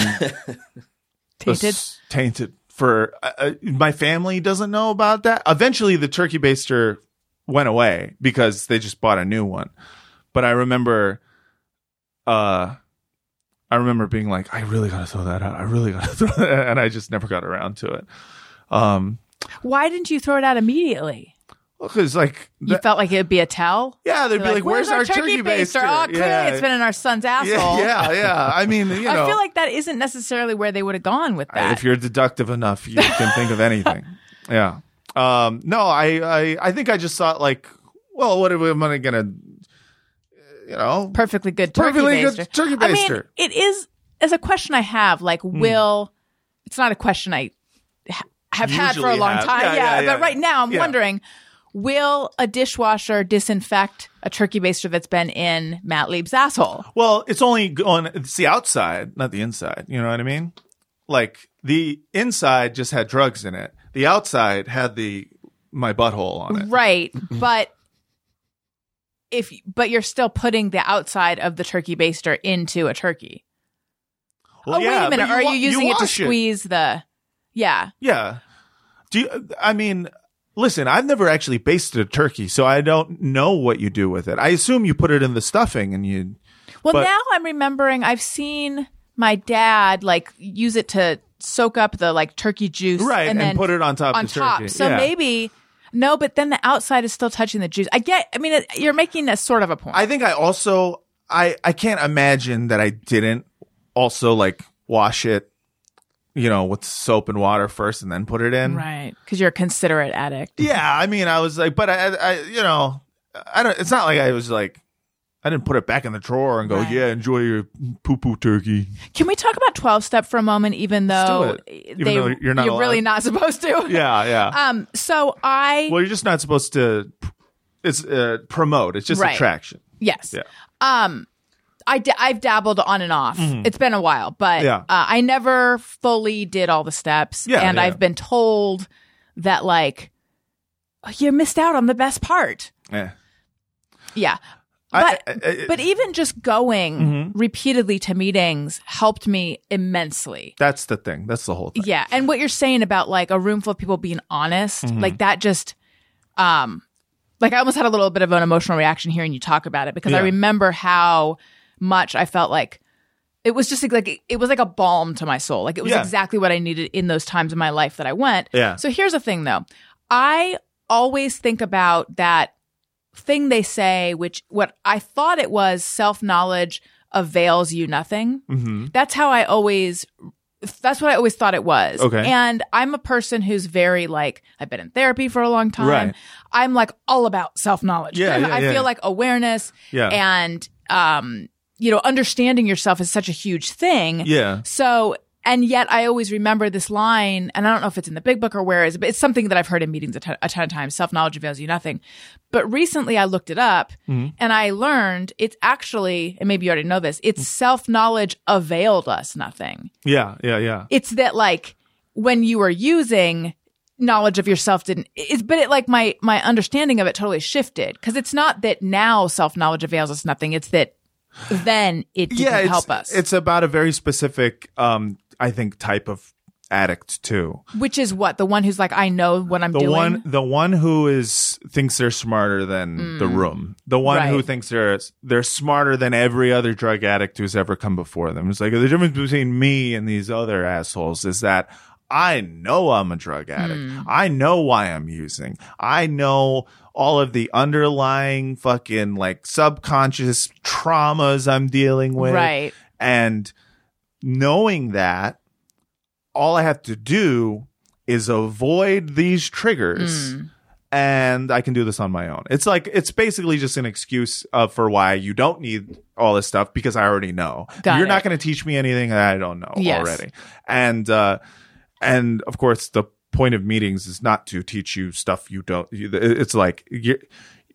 tainted. s- tainted for uh, uh, my family doesn't know about that. Eventually, the turkey baster went away because they just bought a new one. But I remember, uh, I remember being like, I really gotta throw that out. I really gotta throw that, out. and I just never got around to it. Um, Why didn't you throw it out immediately? Because like, You the- felt like it would be a tell. yeah, they'd You're be like, "Where's, our turkey, baster?" Oh, clearly yeah, it's been in our son's asshole. yeah, yeah, yeah. I mean, you know, I feel like that isn't necessarily where they would have gone with that. If you're deductive enough, you can think of anything. Yeah. Um, no, I, I, I think I just thought like, well, what am I gonna, you know, perfectly good turkey Perfectly good baster. I mean, it is as a question I have. Like, Hmm. will it's not a question I ha- have had for a long have. time. Yeah, Yeah, yeah, yeah. but right now I'm Yeah. wondering. Will a dishwasher disinfect a turkey baster that's been in Matt Lieb's asshole? well, it's only on it's the outside, not the inside. You know what I mean? Like the inside just had drugs in it. The outside had the my butthole on it. Right, but if but you're still putting the outside of the turkey baster into a turkey. Well, oh wait a minute, but are wa- you using it to squeeze the? Yeah, Yeah. Do you, I mean, listen, I've never actually basted a turkey, so I don't know what you do with it. I assume you put it in the stuffing and you. Well, But- now I'm remembering I've seen my dad like use it to soak up the like turkey juice, Right, and and then put it on top of on the top. turkey. So Yeah. maybe no, but then the outside is still touching the juice. I get. I mean, it, you're making a sort of a point. I think I also I I can't imagine that I didn't also like wash it, you know, with soap and water first and then put it in. right because you're a considerate addict. Yeah, I mean, I was like, but I, I, you know, I don't. It's not like I was like. I didn't put it back in the drawer and go, Right. yeah, enjoy your poo poo turkey. Can we talk about 12 step for a moment? Even though. Even they, though you're not you're really not supposed to. Yeah, yeah. Um. So I Well, you're just not supposed to. It's uh, promote. It's just Right. attraction. yes. Yeah. Um, I da- I've dabbled on and off. It's been a while, but Mm-hmm. Yeah. uh, I never fully did all the steps. Yeah, and yeah. I've been told that like "Oh, you missed out on the best part. Yeah. Yeah. But I- I- but even just going Mm-hmm. repeatedly to meetings helped me immensely. That's the thing. That's the whole thing. Yeah, and what you're saying about like a room full of people being honest, Mm-hmm. like that just um like I almost had a little bit of an emotional reaction hearing you talk about it because I remember how much I felt like it was just like it was like a balm to my soul. Like it was Yeah. exactly what I needed in those times in my life that I went. Yeah. So here's the thing though. I always think about that thing they say which what I thought it was self-knowledge avails you nothing. Mm-hmm. That's how I always that's what I always thought it was. Okay. And I'm a person who's very like I've been in therapy for a long time. Right. I'm like all about self-knowledge. Yeah, yeah, I yeah. feel like awareness Yeah. and um you know understanding yourself is such a huge thing. Yeah. So and yet I always remember this line, and I don't know if it's in the big book or where it is, but it's something that I've heard in meetings a ton, a ton of times. Self knowledge avails you nothing. But recently I looked it up Mm-hmm. and I learned it's actually, and maybe you already know this, it's self knowledge availed us nothing. Yeah. Yeah. Yeah. It's that like when you were using knowledge of yourself didn't it's but it like my my understanding of it totally shifted because it's not that now self knowledge avails us nothing it's that then it didn't yeah. Help us It's about a very specific, um, I think, type of addict too. which is what the one who's like i know what i'm The doing one, the one who is thinks they're smarter than the room. The one who Mm. Thinks they're they're smarter than every other drug addict who's ever come before them. It's like the difference between me and these other assholes is that I know I'm a drug addict. Mm. I know why I'm using. I know all of the underlying fucking like subconscious traumas I'm dealing with. Right. And knowing that, all I have to do is avoid these triggers. Mm. And I can do this on my own. It's like it's basically just an excuse uh, for why you don't need all this stuff because I already know. Got You're it. not going to teach me anything that I don't know Yes. already. And uh, and of course, the point of meetings is not to teach you stuff you don't. It's like you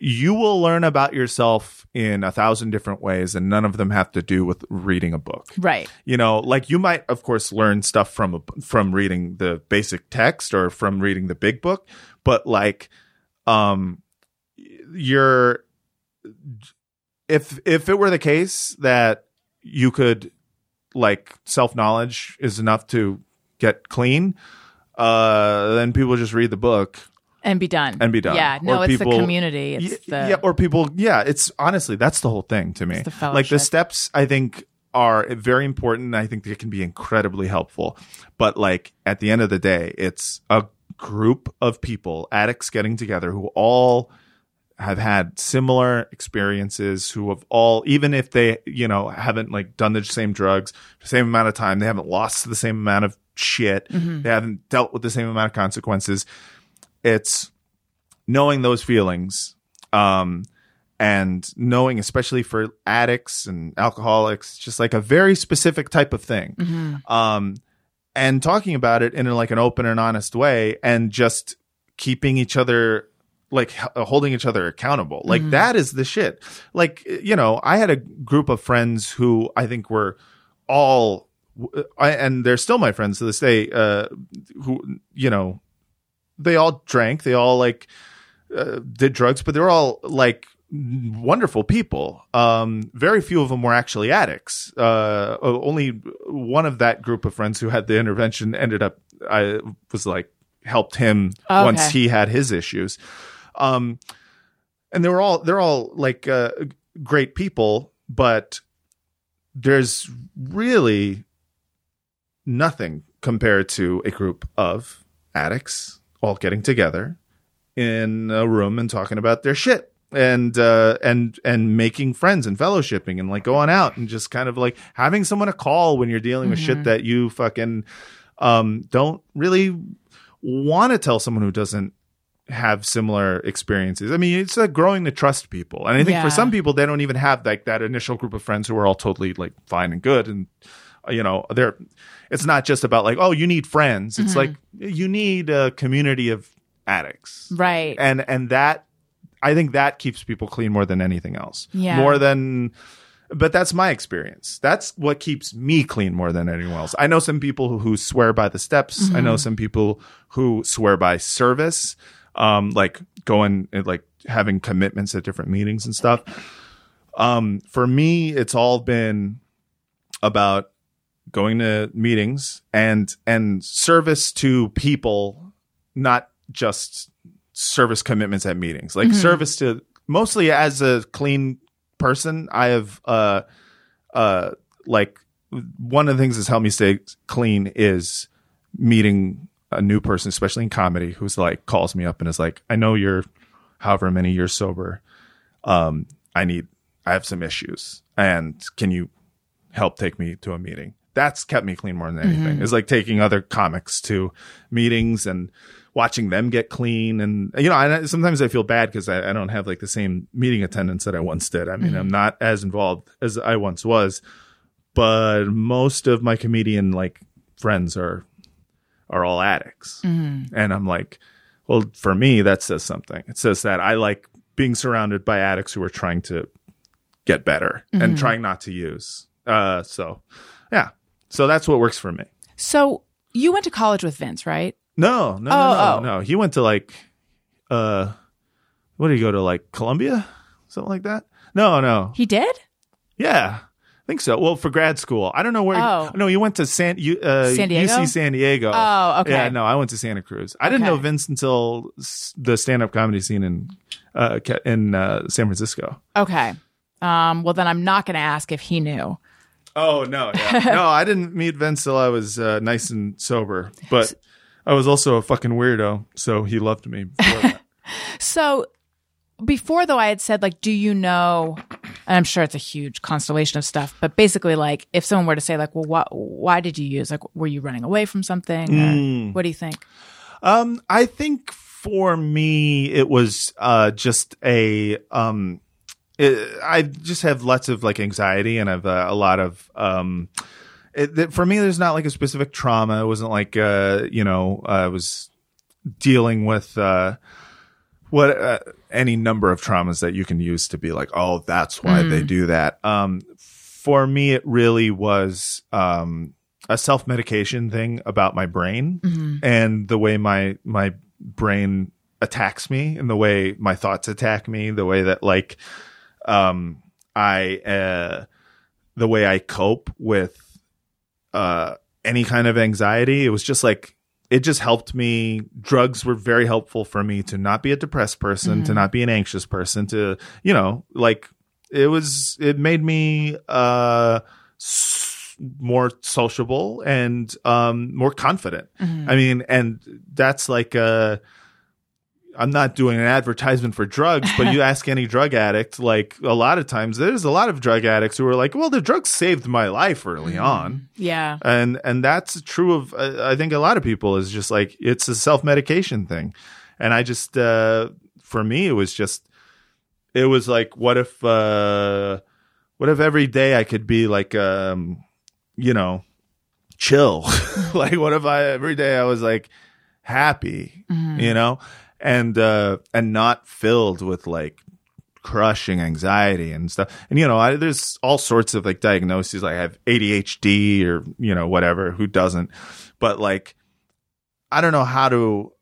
you will learn about yourself in a thousand different ways, and none of them have to do with reading a book Right. you know like you might of course learn stuff from a, from reading the basic text or from reading the big book but like um you're if if it were the case that you could like self knowledge is enough to get clean uh then people just read the book And be done. And be done. Yeah. No, Or it's people- the community. It's Y- the yeah, or people. Yeah, it's honestly that's the whole thing to me. The like the steps, I think are very important. I think they can be incredibly helpful. But like at the end of the day, it's a group of people, addicts getting together who all have had similar experiences who have all even if they you know haven't like done the same drugs the same amount of time they haven't lost the same amount of shit. They haven't dealt with the same amount of consequences. It's knowing those feelings um and knowing especially for addicts and alcoholics just like a very specific type of thing. Um and talking about it in like an open and honest way and just keeping each other like holding each other accountable. Like that is the shit. Like you know i had a group of friends who i think were all I, and they're still my friends to this day uh who you know they all drank they all like uh, did drugs but they're all like wonderful people. Um very few of them were actually addicts. Uh only one of that group of friends who had the intervention ended up i was like helped him Okay. once he had his issues. Um and they were all they're all like uh great people but there's really nothing compared to a group of addicts all getting together in a room and talking about their shit and uh and and making friends and fellowshipping and like going out and just kind of like having someone to call when you're dealing with shit that you fucking um don't really want to tell someone who doesn't have similar experiences. I mean, it's like growing to trust people. And I think Yeah. for some people they don't even have like that initial group of friends who are all totally like fine and good and you know, they're it's not just about like, oh, you need friends. It's like you need a community of addicts. right. And and that I think that keeps people clean more than anything else. Yeah. More than but that's my experience. That's what keeps me clean more than anyone else. I know some people who, who swear by the steps. I know some people who swear by service, um, like going and like having commitments at different meetings and stuff. Um, for me, it's all been about going to meetings and and service to people, not just service commitments at meetings. Like service to mostly as a clean person, I have uh uh like one of the things that's helped me stay clean is meeting a new person, especially in comedy, who's like calls me up and is like, I know you're however many years sober. Um, I need I have some issues. And can you help take me to a meeting? That's kept me clean more than anything. Mm-hmm. Is like taking other comics to meetings and watching them get clean. And you know, I, sometimes I feel bad because I, I don't have like the same meeting attendance that I once did. I mean, I'm mm-hmm. not as involved as I once was, but most of my comedian like friends are are all addicts, mm-hmm. and I'm like, well, for me, that says something. It says that I like being surrounded by addicts who are trying to get better and trying not to use. Uh, so yeah, so that's what works for me. so you went to college with Vince, right? No, no, Oh, no, no, oh. no. He went to like, uh, what did he go to like Columbia, something like that? No, no, He did? yeah, I think so. Well, for grad school, I don't know where. Oh. no, you went to San, you, uh, San Diego? UC San Diego. Oh, okay. Yeah, no, I went to Santa Cruz. I didn't know Vince until the stand-up comedy scene in, uh, in uh, San Francisco. Okay. Um, well, then I'm not going to ask if he knew. Oh no, yeah. no, I didn't meet Vince till I was uh, nice and sober, but I was also a fucking weirdo, so he loved me. before that. So before though, I had said like, do you know? And I'm sure it's a huge constellation of stuff, but basically, like, if someone were to say like, well, what, why did you use? Like, were you running away from something? Or what do you think? Um, I think for me, it was uh, just a um, it, I just have lots of like anxiety, and I've uh, a lot of um. It, that- for me, there's not like a specific trauma. It wasn't like uh, you know, I was dealing with uh, what uh, any number of traumas that you can use to be like, oh, that's why they do that. Um, for me, it really was um, a self medication thing about my brain and the way my my brain attacks me and the way my thoughts attack me, the way that like um, I uh, the way I cope with uh, any kind of anxiety. It was just like it just helped me. Drugs were very helpful for me to not be a depressed person, to not be an anxious person, to you know, like it was. It made me uh, s- more sociable and um, more confident. I mean, and that's like uh I'm not doing an advertisement for drugs, but you ask any drug addict, like a lot of times there's a lot of drug addicts who are like, well, the drugs saved my life early on. Yeah. And, and that's true of, uh, I think a lot of people is just like, it's a self medication thing. And I just, uh, for me, it was just, it was like, what if, uh, what if every day I could be like, um, you know, chill? like, what if I, every day I was like happy, you know? And uh and not filled with like crushing anxiety and stuff. And you know I, there's all sorts of like diagnoses. Like i have adhd or you know whatever. Who doesn't? But like i don't know how to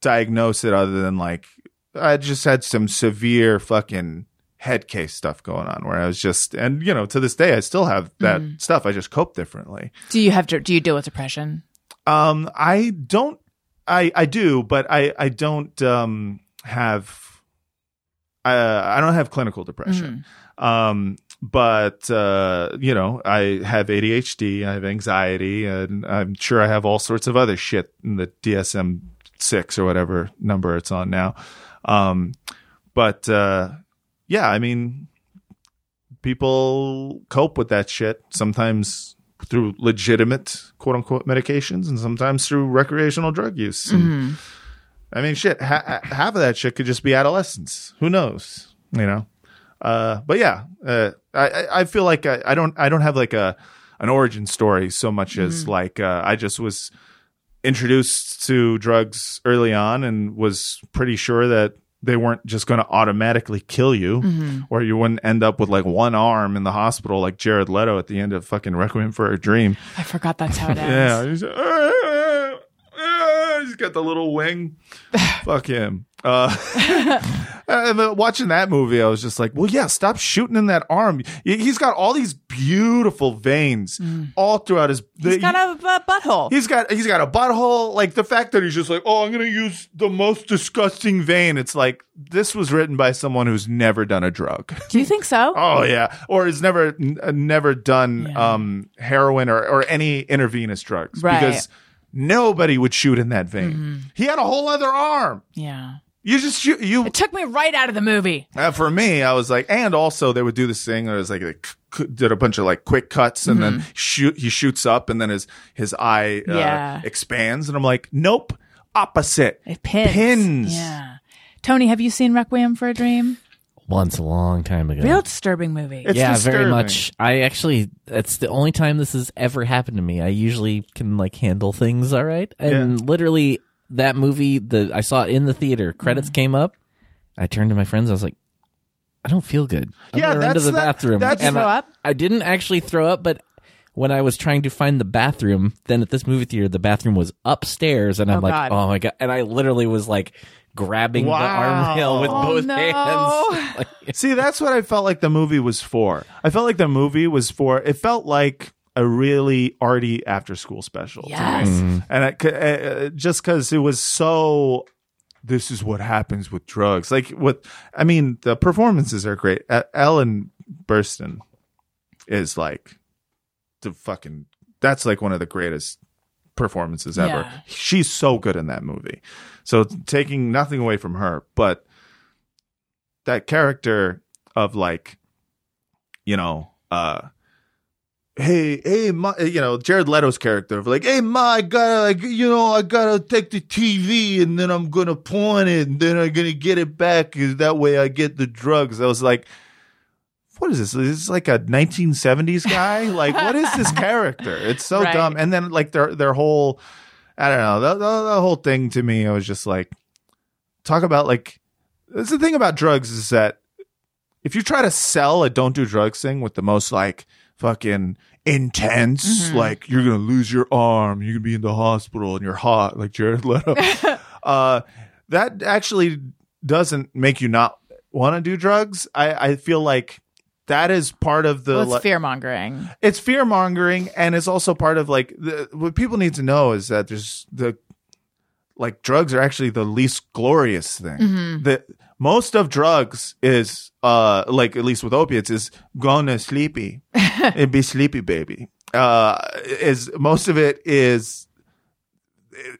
diagnose it other than like i just had some severe fucking head case stuff going on where i was just and you know to this day i still have that stuff. I just cope differently. Do you have to, do you deal with depression? um, I don't. I I do, but I I don't um have. Uh, I don't have clinical depression. Um, but uh, you know, I have ADHD. I have anxiety, and I'm sure I have all sorts of other shit in the DSM six or whatever number it's on now. Um, but uh, yeah, I mean, people cope with that shit sometimes through legitimate quote unquote medications and sometimes through recreational drug use. And, I mean, shit, ha- ha- half of that shit could just be adolescence. Who knows? You know? Uh, but yeah, uh, I, I- feel like I, I don't, I don't have like a, an origin story so much as like, uh, I just was introduced to drugs early on and was pretty sure that they weren't just going to automatically kill you mm-hmm. or you wouldn't end up with like one arm in the hospital like Jared Leto at the end of fucking Requiem for a Dream. I forgot that's how it ends. Yeah, he's, "Ah, ah," he's got the little wing. Fuck him. Uh, and watching that movie, I was just like, well, yeah, stop shooting in that arm. He- He's got all these beautiful veins all throughout his. He's got a, a butthole. He's got he's got a butthole. Like the fact that he's just like, oh, I'm gonna use the most disgusting vein. It's like this was written by someone who's never done a drug. Do you think so? Oh yeah, or has never n- never done Yeah. um heroin or or any intravenous drugs Right. Because nobody would shoot in that vein. He had a whole other arm. Yeah. You just shoot you. It took me right out of the movie. Uh, for me, I was like, and also they would do this thing. Where it was like they c- c- did a bunch of like quick cuts, and then shoot. He shoots up, and then his his eye uh, Mm-hmm. Yeah. expands, and I'm like, nope, opposite. It pins. Pins. Yeah. Tony, have you seen Requiem for a Dream? Once a long time ago. Real disturbing movie. It's yeah, very much. I actually, that's the only time this has ever happened to me. I usually can like handle things all right, and literally that movie, the I saw it in the theater. Mm. Credits came up. I turned to my friends. I was like, I don't feel good. I'm Yeah, gonna that's the that- bathroom. that's- and Throw I, up? I didn't actually throw up, but when I was trying to find the bathroom, then at this movie theater, the bathroom was upstairs, and I'm Oh, like, God. oh my god! And I literally was like grabbing the Wow. arm rail with Oh, both no. hands. See, that's what I felt like the movie was for. I felt like the movie was for. It felt like a really arty after school special. to me. Yes. and I, c- uh, just because it was so. This is what happens with drugs. Like what I mean, the performances are great. Uh, Ellen Burstyn is like the fucking. That's like one of the greatest performances ever. Yeah. She's so good in that movie. So taking nothing away from her, but that character of like, you know, uh, hey, hey, my, you know, Jared Leto's character of like, hey, ma, I gotta, like, you know, I gotta take the TV and then I'm gonna pawn it and then I'm gonna get it back. 'cause That way I get the drugs. I was like, what is this? Is this like a 1970s guy? like, what is this character? It's so Right. dumb. And then like their their whole, I don't know, the, the, the whole thing to me, I was just like, talk about like, that's the thing about drugs is that if you try to sell a don't do drugs thing with the most like fucking intense, like you're gonna lose your arm, you're gonna be in the hospital and you're hot, like Jared Leto, uh, that actually doesn't make you not want to do drugs. I, I feel like that is part of the Well, it's like- fear mongering. it's fear mongering and it's also part of like the, what people need to know is that there's the like drugs are actually the least glorious thing. The most of drugs is uh like at least with opiates is gonna sleepy it be sleepy baby. Uh is most of it is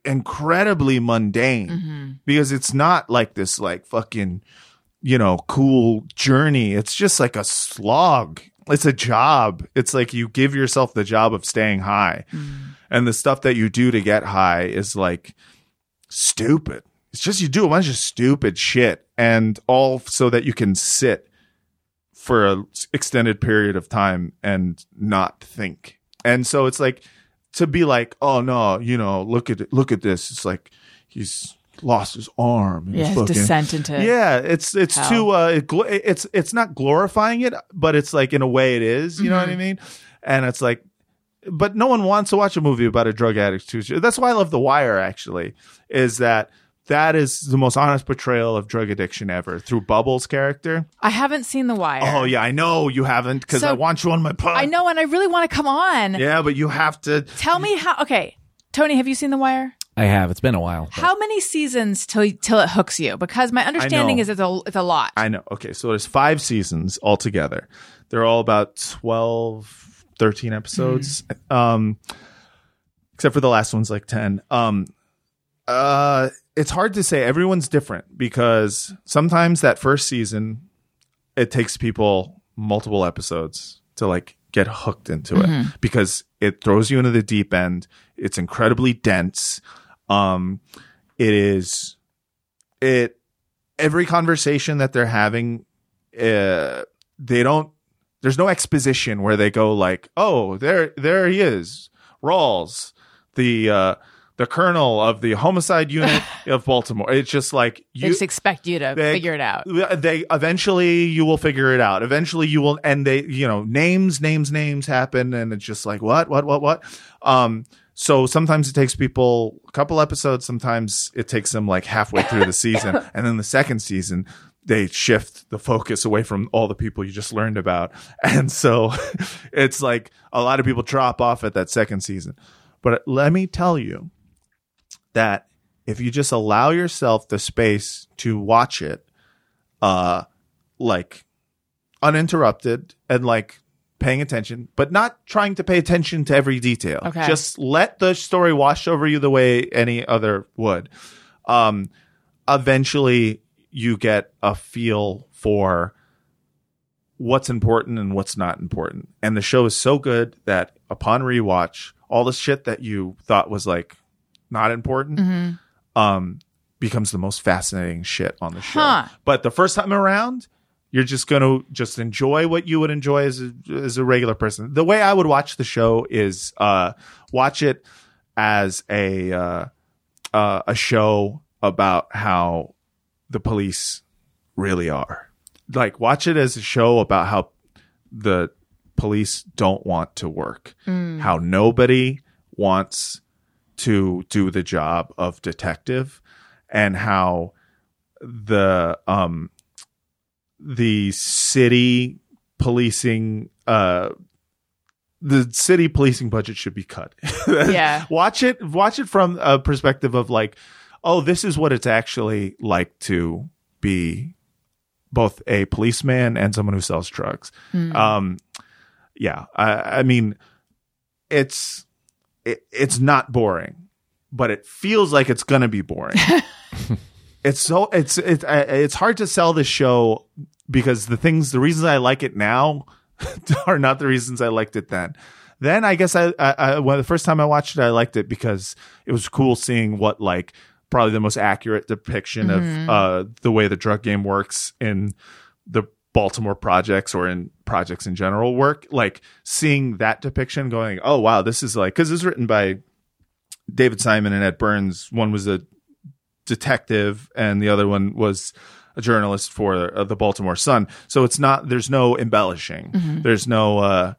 incredibly mundane because it's not like this like fucking you know cool journey. It's just like a slog. It's a job. It's like you give yourself the job of staying high. Mm. And the stuff that you do to get high is like stupid. It's just you do a bunch of stupid shit and all so that you can sit for an extended period of time and not think. And so it's like to be like oh no you know look at it look at this. It's like he's lost his arm Yeah, his fucking- descent into yeah, it's it's hell. too uh it, gl- it's it's not glorifying it, but it's like in a way it is, you know what I mean? And it's like but no one wants to watch a movie about a drug addict too. That's why I love The Wire actually is that that is the most honest portrayal of drug addiction ever through Bubbles' character. I haven't seen The Wire. Oh yeah, I know you haven't because So- I want you on my pod. I know, and I really want to come on. Yeah, but you have to. Tell me how. Okay, Tony, have you seen The Wire? I have. It's been a while. but- How many seasons till till it hooks you? Because my understanding is it's a it's a lot. I know. Okay, so there's five seasons altogether. They're all about 12, 13 episodes. Um, except for the last one's like 10. Um, uh, it's hard to say. Everyone's different because sometimes that first season, it takes people multiple episodes to like get hooked into it because it throws you into the deep end. It's incredibly dense. Um, it is, it, every conversation that they're having, uh, they don't, there's no exposition where they go like, oh, there, there he is, Rawls, the, uh, the colonel of the homicide unit of Baltimore. It's just like they you, just expect you to they- figure it out. they eventually you will figure it out. Eventually you will, and they, you know, names, names, names happen, and it's just like what, what, what, what. Um, so sometimes it takes people a couple episodes. Sometimes it takes them like halfway through the season, and then the second season they shift the focus away from all the people you just learned about, and so it's like a lot of people drop off at that second season. But let me tell you that if you just allow yourself the space to watch it, uh, like uninterrupted and like paying attention, but not trying to pay attention to every detail. Okay. Just let the story wash over you the way any other would. Um, eventually you get a feel for what's important and what's not important. And the show is so good that upon rewatch, all the shit that you thought was like not important, um, becomes the most fascinating shit on the show. Huh. But the first time around, you're just going to just enjoy what you would enjoy as a, as a regular person. The way I would watch the show is uh, watch it as a uh, uh, a show about how the police really are. Like watch it as a show about how the police don't want to work. How nobody wants to do the job of detective and how the um the city policing uh the city policing budget should be cut. Yeah. watch it watch it from a perspective of like oh this is what it's actually like to be both a policeman and someone who sells drugs. Um yeah, I I mean it's it, it's not boring, but it feels like it's going to be boring. it's so it's it's uh, it's hard to sell this show because the things the reasons I like it now are not the reasons I liked it then. Then I guess I, I, I when the first time I watched it, I liked it because it was cool seeing what like probably the most accurate depiction of uh, the way the drug game works in the Baltimore projects or in projects in general work. Like seeing that depiction, going, oh wow, this is like because it's written by David Simon and Ed Burns. One was a detective, and the other one was a journalist for uh, the Baltimore Sun. So it's not. There's no embellishing. There's no, uh,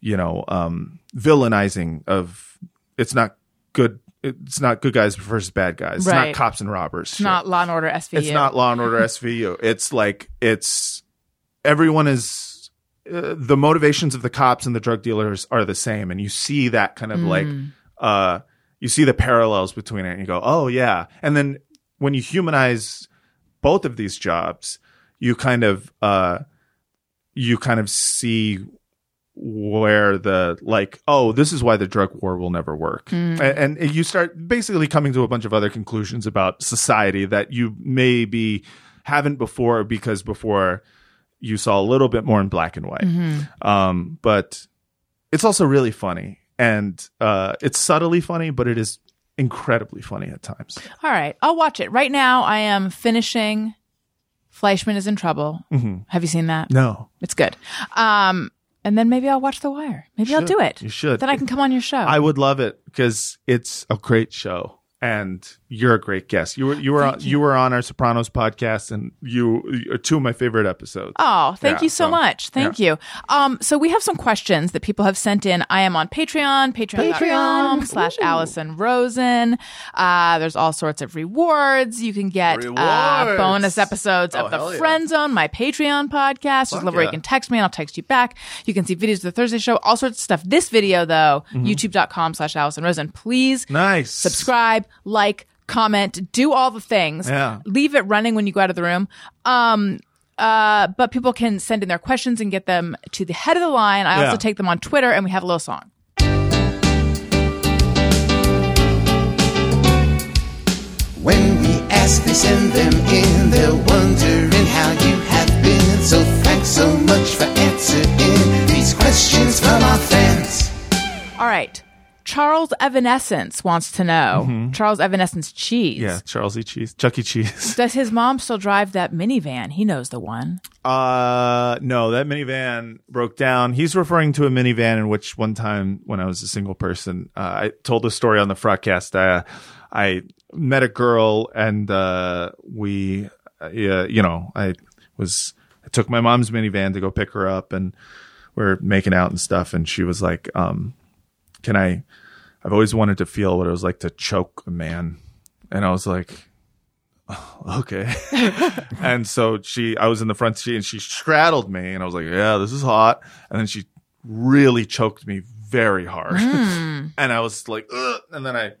you know, um, villainizing of. It's not good. It's not good guys versus bad guys. It's not cops and robbers. It's not Law and Order SVU. It's not Law and Order SVU. It's like it's everyone is uh, the motivations of the cops and the drug dealers are the same, and you see that kind of like uh, you see the parallels between it, and you go, oh yeah. And then when you humanize both of these jobs, you kind of uh, you kind of see where the like oh this is why the drug war will never work. And, and you start basically coming to a bunch of other conclusions about society that you maybe haven't before because before you saw a little bit more in black and white. Um, but it's also really funny and uh, it's subtly funny but it is incredibly funny at times All right, I'll watch it. Right now, I am finishing Fleishman is in Trouble. Have you seen that? no It's good. Um, and then maybe I'll watch The Wire. Maybe I'll do it. You should. Then I can come on your show. I would love it because it's a great show, and you're a great guest. You were you were on, you. were on our Sopranos podcast, and you are two of my favorite episodes. Oh, thank Yeah, you so, so, much. Thank you. Um, so we have some questions that people have sent in. I am on Patreon, patreon.com Patreon. slash Allison Rosen. Uh, there's all sorts of rewards. You can get uh, bonus episodes Oh, of the yeah. Friend Zone, my Patreon podcast. There's a level where you can text me and I'll text you back. You can see videos of the Thursday show, all sorts of stuff. This video though, Mm-hmm. youtube.com slash Allison Rosen. Please Nice. subscribe, like, comment, do all the things. Yeah. Leave it running when you go out of the room. Um, uh, but people can send in their questions and get them to the head of the line. I Yeah. also take them on Twitter, and we have a little song. When we ask, they send them in. They're wondering how you have been. So thanks so much for answering these questions from our fans. All right. Charles Evanescence wants to know Charles Evanescence cheese. Mm-hmm. Yeah, Charles E. Cheese, Chuck E. Cheese. Does his mom still drive that minivan? He knows the one. Uh, no, that minivan broke down. He's referring to a minivan in which one time when I was a single person, uh, I told the story on the Frotcast. Uh, I met a girl and, uh, we, uh, you know, I was, I took my mom's minivan to go pick her up and we're making out and stuff. And she was like, um, can I, I've always wanted to feel what it was like to choke a man. And I was like, oh, okay. and so she, I was in the front seat and she straddled me and I was like, yeah, this is hot. And then she really choked me very hard. and I was like, Ugh. and then I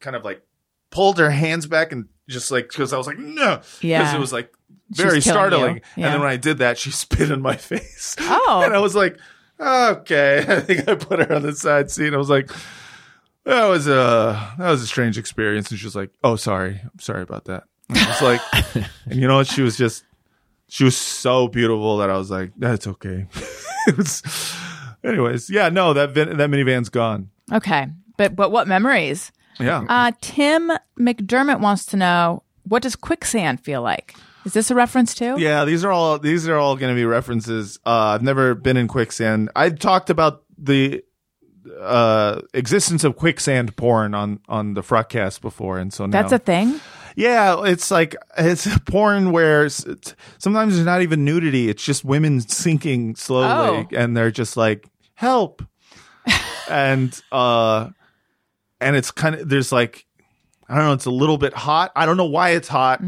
kind of like pulled her hands back and just like, cause I was like, no, because it was like very startling. Yeah. And then when I did that, she spit in my face. Oh. and I was like, okay. I think I put her on the side seat. I was like, that was a that was a strange experience. And she was like, "Oh, sorry, I'm sorry about that." And I was like, and you know what? She was just, she was so beautiful that I was like, "That's okay." it was, anyways, yeah, no, that vin- that minivan's gone. Okay. But but what memories? Yeah, Uh, Tim McDermott wants to know what does quicksand feel like? Is this a reference too? yeah. These are all these are all going to be references. Uh, I've never been in quicksand. I talked about the uh existence of quicksand porn on on the Frotcast before, and so now That's a thing. Yeah, it's like it's porn where sometimes there's not even nudity; it's just women sinking slowly, Oh. and they're just like, "Help!" and uh, and it's kind of there's like, I don't know, it's a little bit hot. I don't know why it's hot,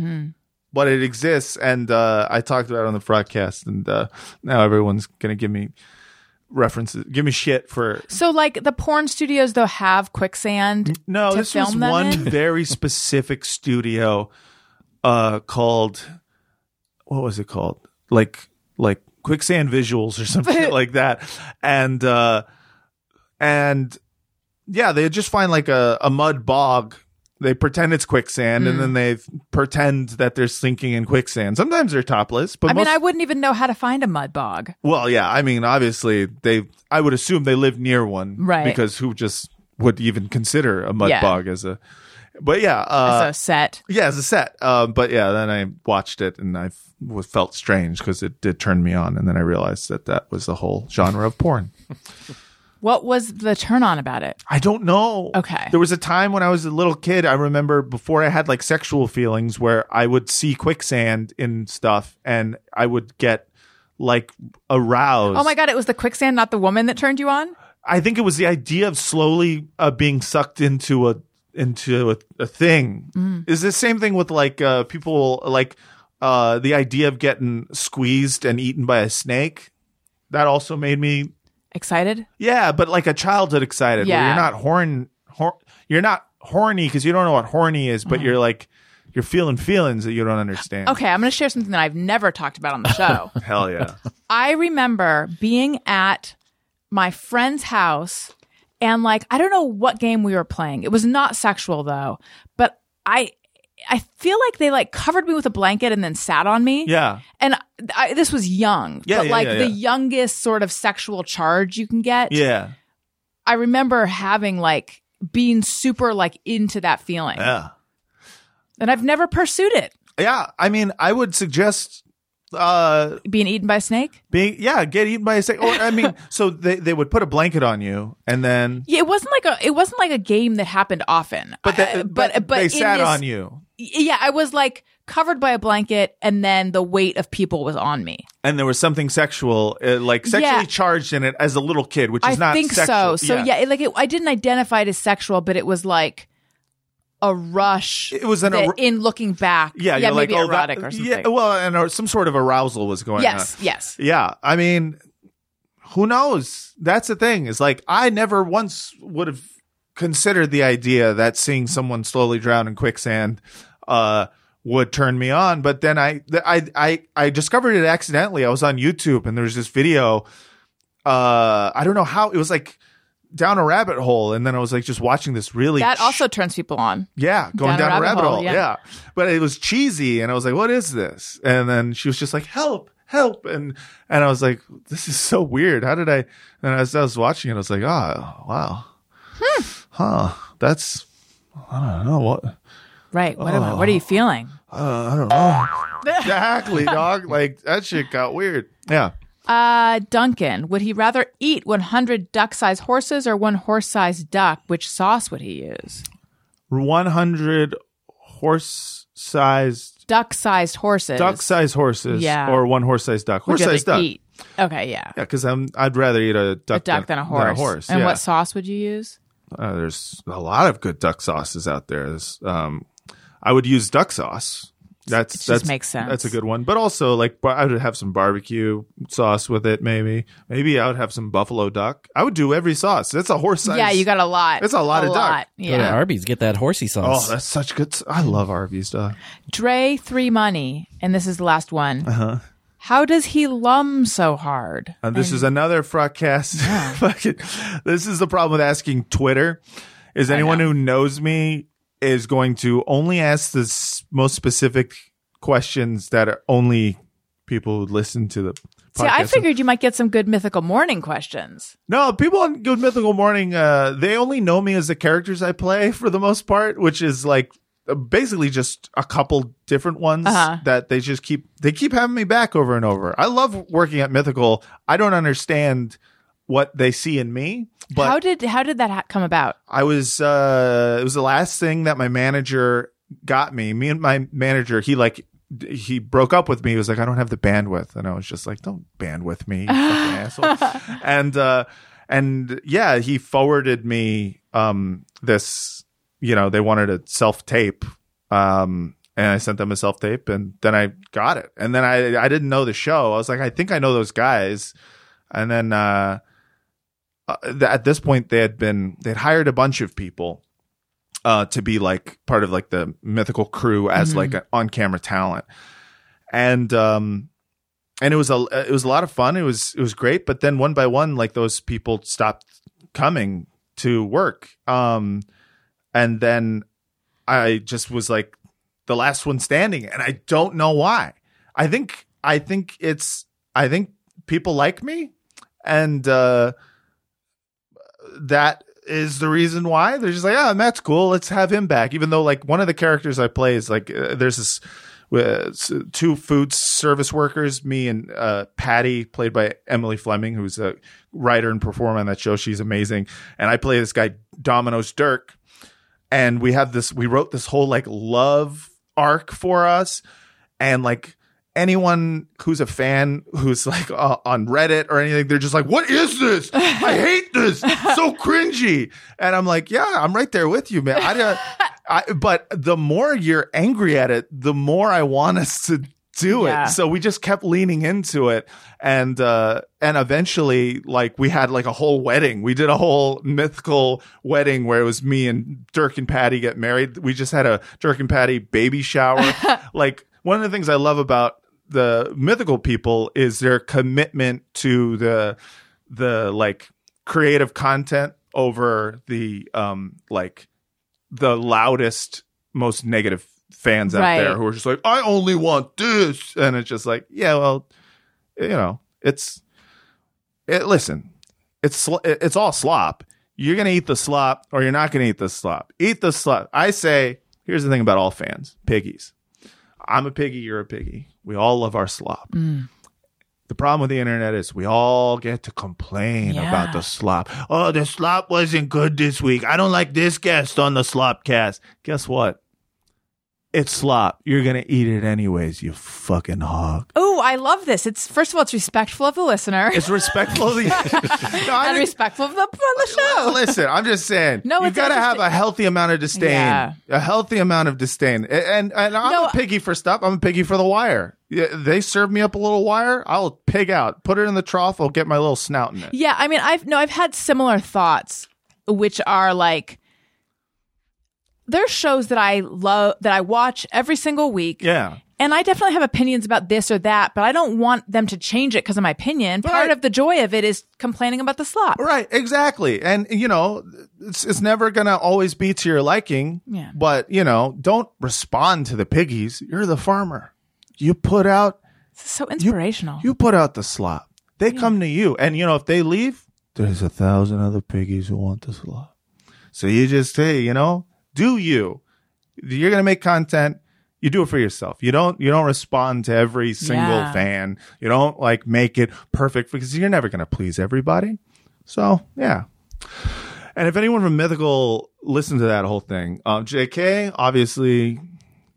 but it exists, and uh, I talked about it on the Frotcast, and uh, now everyone's gonna give me references, give me shit for So like the porn studios though have quicksand. No, this was one in? very specific studio uh called what was it called? Like like quicksand visuals or something like that. And uh and yeah, they just find like a, a mud bog they pretend it's quicksand, and Hmm. then they pretend that they're sinking in quicksand. Sometimes they're topless, but I mean, I wouldn't even know how to find a mud bog. well, yeah. I mean, obviously, they. I would assume they live near one, Right. Because who just would even consider a mud Yeah. bog as a? But yeah, uh, so set. yeah, as a set. Um, but yeah, then I watched it and I f- felt strange because it did turn me on, and then I realized that that was the whole genre of porn. What was the turn on about it? I don't know. Okay. There was a time when I was a little kid. I remember before I had like sexual feelings where I would see quicksand in stuff and I would get like aroused. Oh my god, it was the quicksand, not the woman that turned you on. I think it was the idea of slowly uh, being sucked into a into a, a thing. Mm. Is the same thing with like uh, people like uh, the idea of getting squeezed and eaten by a snake. That also made me Excited? yeah, but like a childhood excited where Yeah. you're not horn, hor- you're not horny because you don't know what horny is, Mm-hmm. but you're like you're feeling feelings that you don't understand. Okay, I'm going to share something that I've never talked about on the show. Hell yeah. I remember being at my friend's house and like I don't know what game we were playing. It was not sexual though, but I I feel like they like covered me with a blanket and then sat on me. Yeah. And I, this was young, Yeah, but yeah, like yeah, the youngest sort of sexual charge you can get. Yeah. I remember having like being super like into that feeling. Yeah. And I've never pursued it. Yeah. I mean, I would suggest uh Being eaten by a snake? being yeah, get eaten by a snake. Or I mean, so they, they would put a blanket on you and then Yeah, it wasn't like a it wasn't like a game that happened often. but they, I- but, but but they sat this- on you. Yeah, I was like covered by a blanket, and then the weight of people was on me. And there was something sexual, uh, like sexually Yeah. charged in it as a little kid, which is I not think sexual. so. So yeah, it, like it, I didn't identify it as sexual, but it was like a rush. It was an ar- in looking back. Yeah, yeah, maybe like, oh, that- erotic or something. Yeah, well, and or some sort of arousal was going yes, on. yes. Yeah, I mean, who knows? That's the thing. Is like I never once would have considered the idea that seeing someone slowly drown in quicksand uh, would turn me on. But then I, I, I, I discovered it accidentally. I was on YouTube and there was this video. Uh, I don't know how it was like down a rabbit hole, and then I was like just watching this really That also turns people on. yeah, going down, a rabbit, hole. yeah. Yeah. But it was cheesy and I was like, what is this? And then she was just like, help, help. And, and I was like, this is so weird. How did I, and as I was watching it, I was like, oh, wow. Hmm. Huh. That's, I don't know what, Right. What, am I, what are you feeling? uh, I don't know. exactly, dog. Like that shit got weird. Yeah. Uh, Duncan, would he rather eat 100 duck-sized horses or one horse-sized duck? Which sauce would he use? 100 horse sized, Duck-sized horses. duck sized horses Yeah. or one horse sized duck. would Horse you rather sized duck. eat? Okay, yeah. Yeah, because I'm I'd rather eat a duck, a duck than a horse. And yeah. what sauce would you use? Uh, there's a lot of good duck sauces out there. There's, um, I would use duck sauce. That's just that's makes sense. That's a good one. But also, like, I would have some barbecue sauce with it. Maybe, maybe I would have some buffalo duck. I would do every sauce. That's a horse size. yeah, you got a lot. That's a lot of duck. Go to Yeah. Arby's, get that horsey sauce. Oh, that's such good. I love Arby's duck. Dre three money, and this is the last one. Uh-huh. How does he lum so hard? And this is another Frotcast. Fucking, this is the problem with asking Twitter. Is anyone who knows me is going to only ask the s- most specific questions that are only people who listen to the. See, I figured you might get some good mythical morning questions. No, people on Good Mythical Morning, uh, they only know me as the characters I play for the most part, which is like uh, basically just a couple different ones Uh-huh. that they just keep they keep having me back over and over. I love working at Mythical. I don't understand what they see in me, but how did how did that ha- come about? I was uh it was the last thing that my manager got me. Me and my manager, he like he broke up with me. He was like, I don't have the bandwidth. And I was just like, Don't bandwidth me, you asshole. And uh and yeah, he forwarded me um this, you know, they wanted a self tape. Um and I sent them a self tape and then I got it. And then I I didn't know the show. I was like, I think I know those guys. And then uh uh, at this point they had been they'd hired a bunch of people uh to be like part of like the mythical crew as like an on-camera talent. And um and it was a it was a lot of fun. It was it was great. But then one by one like those people stopped coming to work. Um and then I just was like the last one standing, and I don't know why. I think I think it's I think people like me, and uh, that is the reason why they're just like, ah, Matt's cool. Let's have him back. Even though like one of the characters I play is like uh, there's this. Uh, two food service workers, me and uh, Patty, played by Emily Fleming, who's a writer and performer on that show. She's amazing, and I play this guy Domino's Dirk, and we have this. We wrote this whole like love arc for us, and like anyone who's a fan who's like uh, on Reddit or anything, they're just like, "What is this? I hate this. So cringy." And I'm like, "Yeah, I'm right there with you, man." I, don't- I but the more you're angry at it, the more I want us to do Yeah. it. So we just kept leaning into it, and uh, and eventually, like we had like a whole wedding. We did a whole mythical wedding where it was me and Dirk and Patty get married. We just had a Dirk and Patty baby shower. like one of the things I love about the mythical people is their commitment to the the like creative content over the um like the loudest most negative fans out Right. there who are just like I only want this. And it's just like yeah well you know it's it, listen it's sl- it's all slop. You're gonna eat the slop or you're not gonna eat the slop. Eat the slop. I say here's the thing about all fans piggies. I'm a piggy you're a piggy we all love our slop mm. the problem with the internet is we all get to complain Yeah. about the slop. Oh, the slop wasn't good this week. I don't like this guest on the slop cast. Guess what? It's slop. You're going to eat it anyways, you fucking hog. Oh, I love this. It's first of all, it's respectful of the listener It's respectful of the. No, and respectful of the, of the show. Listen, I'm just saying. No, you it's got to have a healthy amount of disdain. Yeah. A healthy amount of disdain. And and, and I'm No. a piggy for stuff. I'm a piggy for the wire. Yeah, they serve me up a little wire. I'll pig out. Put it in the trough. I'll get my little snout in it. Yeah, I mean, I've no, I've had similar thoughts, which are like, there's shows that I love that I watch every single week. Yeah. And I definitely have opinions about this or that, but I don't want them to change it because of my opinion. Part of the joy of it is complaining about the slop. Right, exactly. And you know, it's it's never going to always be to your liking. Yeah. But, you know, don't respond to the piggies. You're the farmer. You put out This is so inspirational. you put out the slop. They come to you. And you know, if they leave, there's a thousand other piggies who want the slop. So you just say, you know, do you. You're going to make content. You do it for yourself. You don't you don't respond to every single Yeah. fan. You don't like make it perfect because you're never going to please everybody. So, yeah. And if anyone from Mythical listened to that whole thing, um, JK, obviously,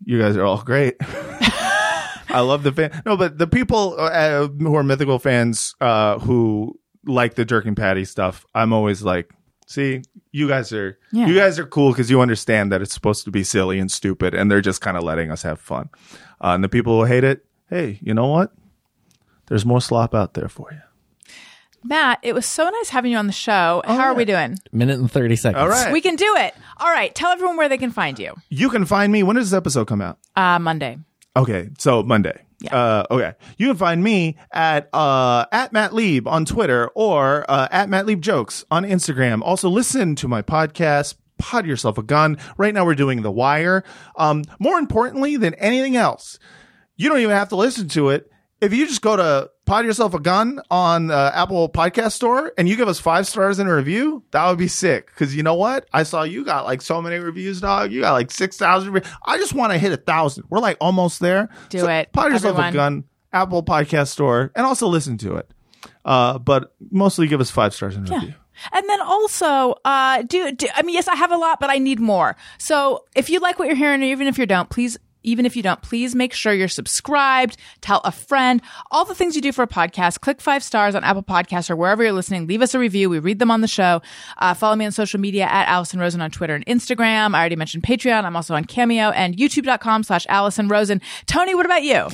you guys are all great. I love the fan. No, but the people uh, who are Mythical fans uh, who like the and Patty stuff, I'm always like, see, you guys are Yeah. you guys are cool because you understand that it's supposed to be silly and stupid, and they're just kind of letting us have fun. Uh, and the people who hate it, hey, you know what? There's more slop out there for you. Matt, it was so nice having you on the show. How are we doing? Minute and 30 seconds. All right. We can do it. All right. Tell everyone where they can find you. You can find me. When does this episode come out? Uh, Monday. Okay, so Monday. Yeah. Uh, okay. You can find me at uh, at Matt Lieb on Twitter or uh, at Matt Lieb Jokes on Instagram. Also, listen to my podcast. Pod yourself a gun. Right now, we're doing The Wire. Um, more importantly than anything else, you don't even have to listen to it. If you just go to Pod Yourself a Gun on uh, Apple Podcast Store and you give us five stars in a review, that would be sick. Because you know what? I saw you got like so many reviews, dog. You got like six thousand. I just want to hit a thousand. We're like almost there. Do it, Pod Yourself everyone. a Gun, Apple Podcast Store, and also listen to it. Uh, but mostly give us five stars in a review. And then also, uh, do, do I mean, yes, I have a lot, but I need more. So if you like what you're hearing, or even if you don't, please, even if you don't, please make sure you're subscribed, tell a friend, all the things you do for a podcast. Click five stars on Apple Podcasts or wherever you're listening. Leave us a review. We read them on the show. Uh, follow me on social media at Allison Rosen on Twitter and Instagram. I already mentioned Patreon. I'm also on Cameo and YouTube.com slash Allison Rosen. Tony, what about you?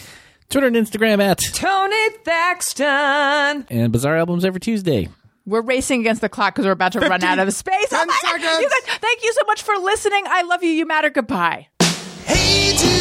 Twitter and Instagram at Tony Thaxton. and Bizarre Albums every Tuesday. We're racing against the clock because we're about to run out of space. Oh 10 my God. You guys, thank you so much for listening. I love you. You matter. Goodbye. Hey, do